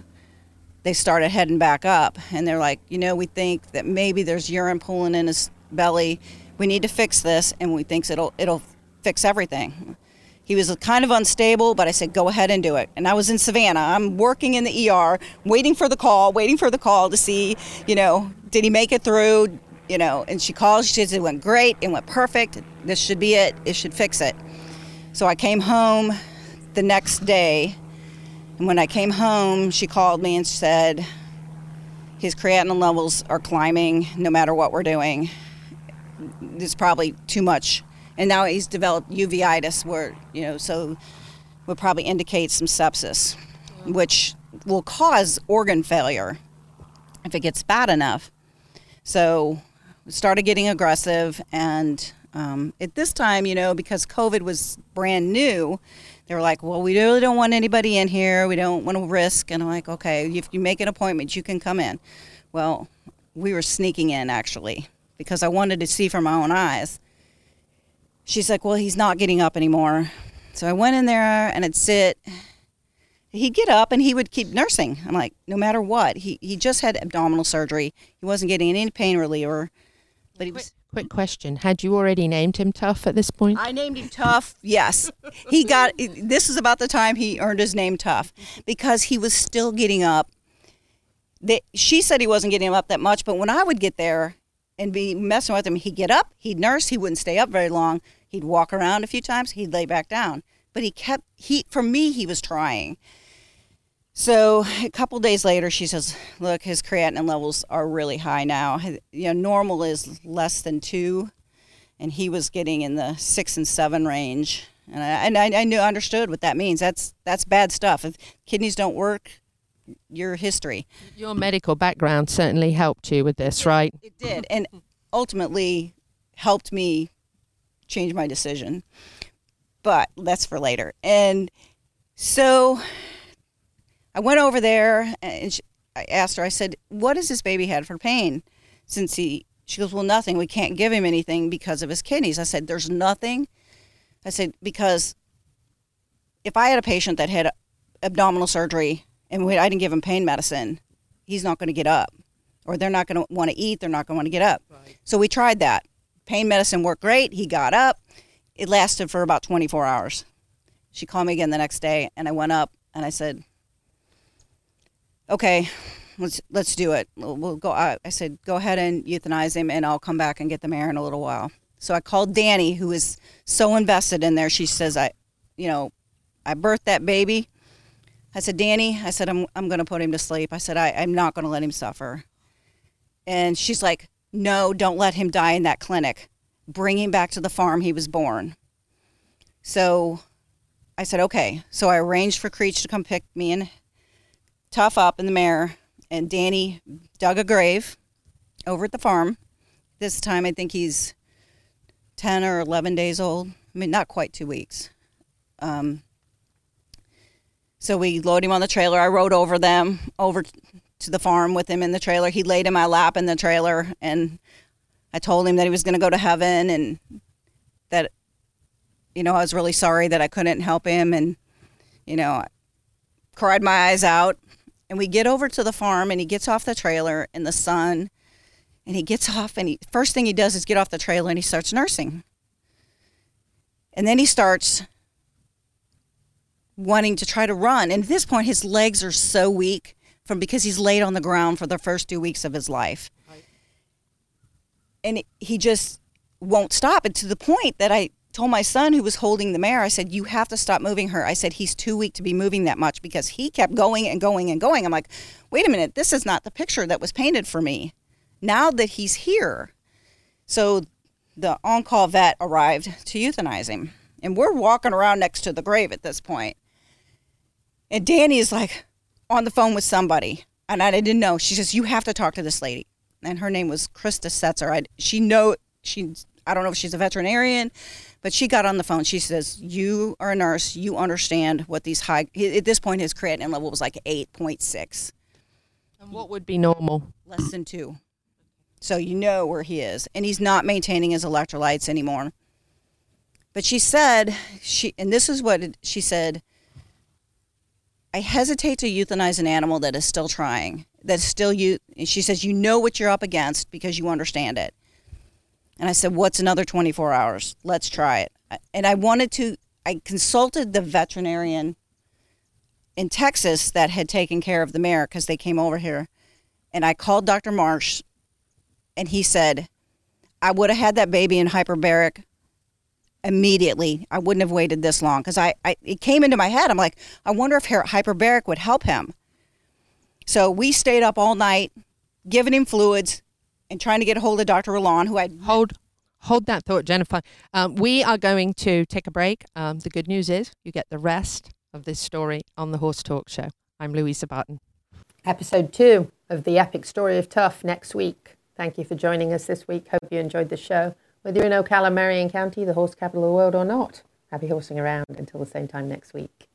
they started heading back up. And they're like, you know, we think that maybe there's urine pooling in his belly. We need to fix this, and we think it'll it'll fix everything. He was kind of unstable, but I said, go ahead and do it. And I was in Savannah. I'm working in the ER, waiting for the call, waiting for the call to see, you know, did he make it through? You know, and she calls, she says, it went great, it went perfect. This should be it, it should fix it. So I came home the next day and when I came home, she called me and said, his creatinine levels are climbing no matter what we're doing. It's probably too much. And now he's developed uveitis, where, you know, so would probably indicate some sepsis, which will cause organ failure if it gets bad enough. So started getting aggressive. And um, at this time, you know, because COVID was brand new, they were like, well, we really don't want anybody in here. We don't want to risk. And I'm like, okay, if you make an appointment, you can come in. Well, we were sneaking in actually because I wanted to see from my own eyes. She's like, well, he's not getting up anymore. So I went in there and I'd sit. He'd get up and he would keep nursing. I'm like, no matter what. He, he just had abdominal surgery. He wasn't getting any pain reliever, but he was. Quick question: Had you already named him Tuff at this point? I named him Tuff. Yes, he got. This is about the time he earned his name Tuff because he was still getting up. She said he wasn't getting up that much, but when I would get there and be messing with him, he'd get up, he'd nurse, he wouldn't stay up very long. He'd walk around a few times, he'd lay back down. But he kept he for me he was trying. So a couple days later, she says, "Look, his creatinine levels are really high now. You know, normal is less than two, and he was getting in the six and seven range. And I, and I, I knew, understood what that means. That's that's bad stuff. If kidneys don't work, your history. Your medical background certainly helped you with this, right? It did, and ultimately helped me change my decision. But that's for later. And so I went over there and she, I asked her. I said, "What has this baby had for pain since he?" She goes, "Well, nothing. We can't give him anything because of his kidneys." I said, "There's nothing." I said because if I had a patient that had abdominal surgery and we, I didn't give him pain medicine, he's not going to get up, or they're not going to want to eat. They're not going to want to get up. Right. So we tried that. Pain medicine worked great. He got up. It lasted for about 24 hours. She called me again the next day, and I went up and I said, "Okay, let's let's do it. We'll, go." I, I said, "Go ahead and euthanize him, and I'll come back and get the mare in a little while." So I called Danny, who is so invested in there. She says, "I, you know, I birthed that baby." I said, "Danny," I said, "I'm I'm going to put him to sleep." I said, I, "I'm not going to let him suffer." And she's like, "No, don't let him die in that clinic. Bring him back to the farm he was born." So I said, okay. So I arranged for Creech to come pick me and Tuff up in the mare, and Danny dug a grave over at the farm. This time I think he's 10 or 11 days old. I mean, not quite two weeks. Um, so we load him on the trailer. I rode over them, over to the farm with him in the trailer. He laid in my lap in the trailer, and I told him that he was going to go to heaven and that you know, I was really sorry that I couldn't help him and, you know, I cried my eyes out. And we get over to the farm and he gets off the trailer in the sun and he gets off and he first thing he does is get off the trailer and he starts nursing. And then he starts wanting to try to run. And at this point his legs are so weak from because he's laid on the ground for the first 2 weeks of his life. Right. And he just won't stop and to the point that I told my son who was holding the mare, I said, You have to stop moving her. I said, He's too weak to be moving that much because he kept going and going and going. I'm like, Wait a minute, this is not the picture that was painted for me. Now that he's here. So the on call vet arrived to euthanize him. And we're walking around next to the grave at this point. And Danny is like on the phone with somebody. And I didn't know. She says, You have to talk to this lady. And her name was Krista Setzer. I, she know she I don't know if she's a veterinarian, but she got on the phone. She says, "You are a nurse. You understand what these high." At this point, his creatinine level was like eight point six. And what would be normal? Less than two. So you know where he is, and he's not maintaining his electrolytes anymore. But she said she, and this is what she said. I hesitate to euthanize an animal that is still trying, that is still you. She says you know what you're up against because you understand it. And I said, What's another 24 hours? Let's try it. And I wanted to, I consulted the veterinarian in Texas that had taken care of the mare because they came over here. And I called Dr. Marsh and he said, I would have had that baby in hyperbaric immediately. I wouldn't have waited this long because I, I, it came into my head. I'm like, I wonder if hyperbaric would help him. So we stayed up all night, giving him fluids, and trying to get a hold of Dr. Roland, who I hold hold that thought, Jennifer. Um, we are going to take a break. Um, the good news is you get the rest of this story on the Horse Talk Show. I'm Louisa Barton. Episode two of the epic story of Tough next week. Thank you for joining us this week. Hope you enjoyed the show. Whether you're in Ocala, Marion County, the horse capital of the world, or not, happy horsing around until the same time next week.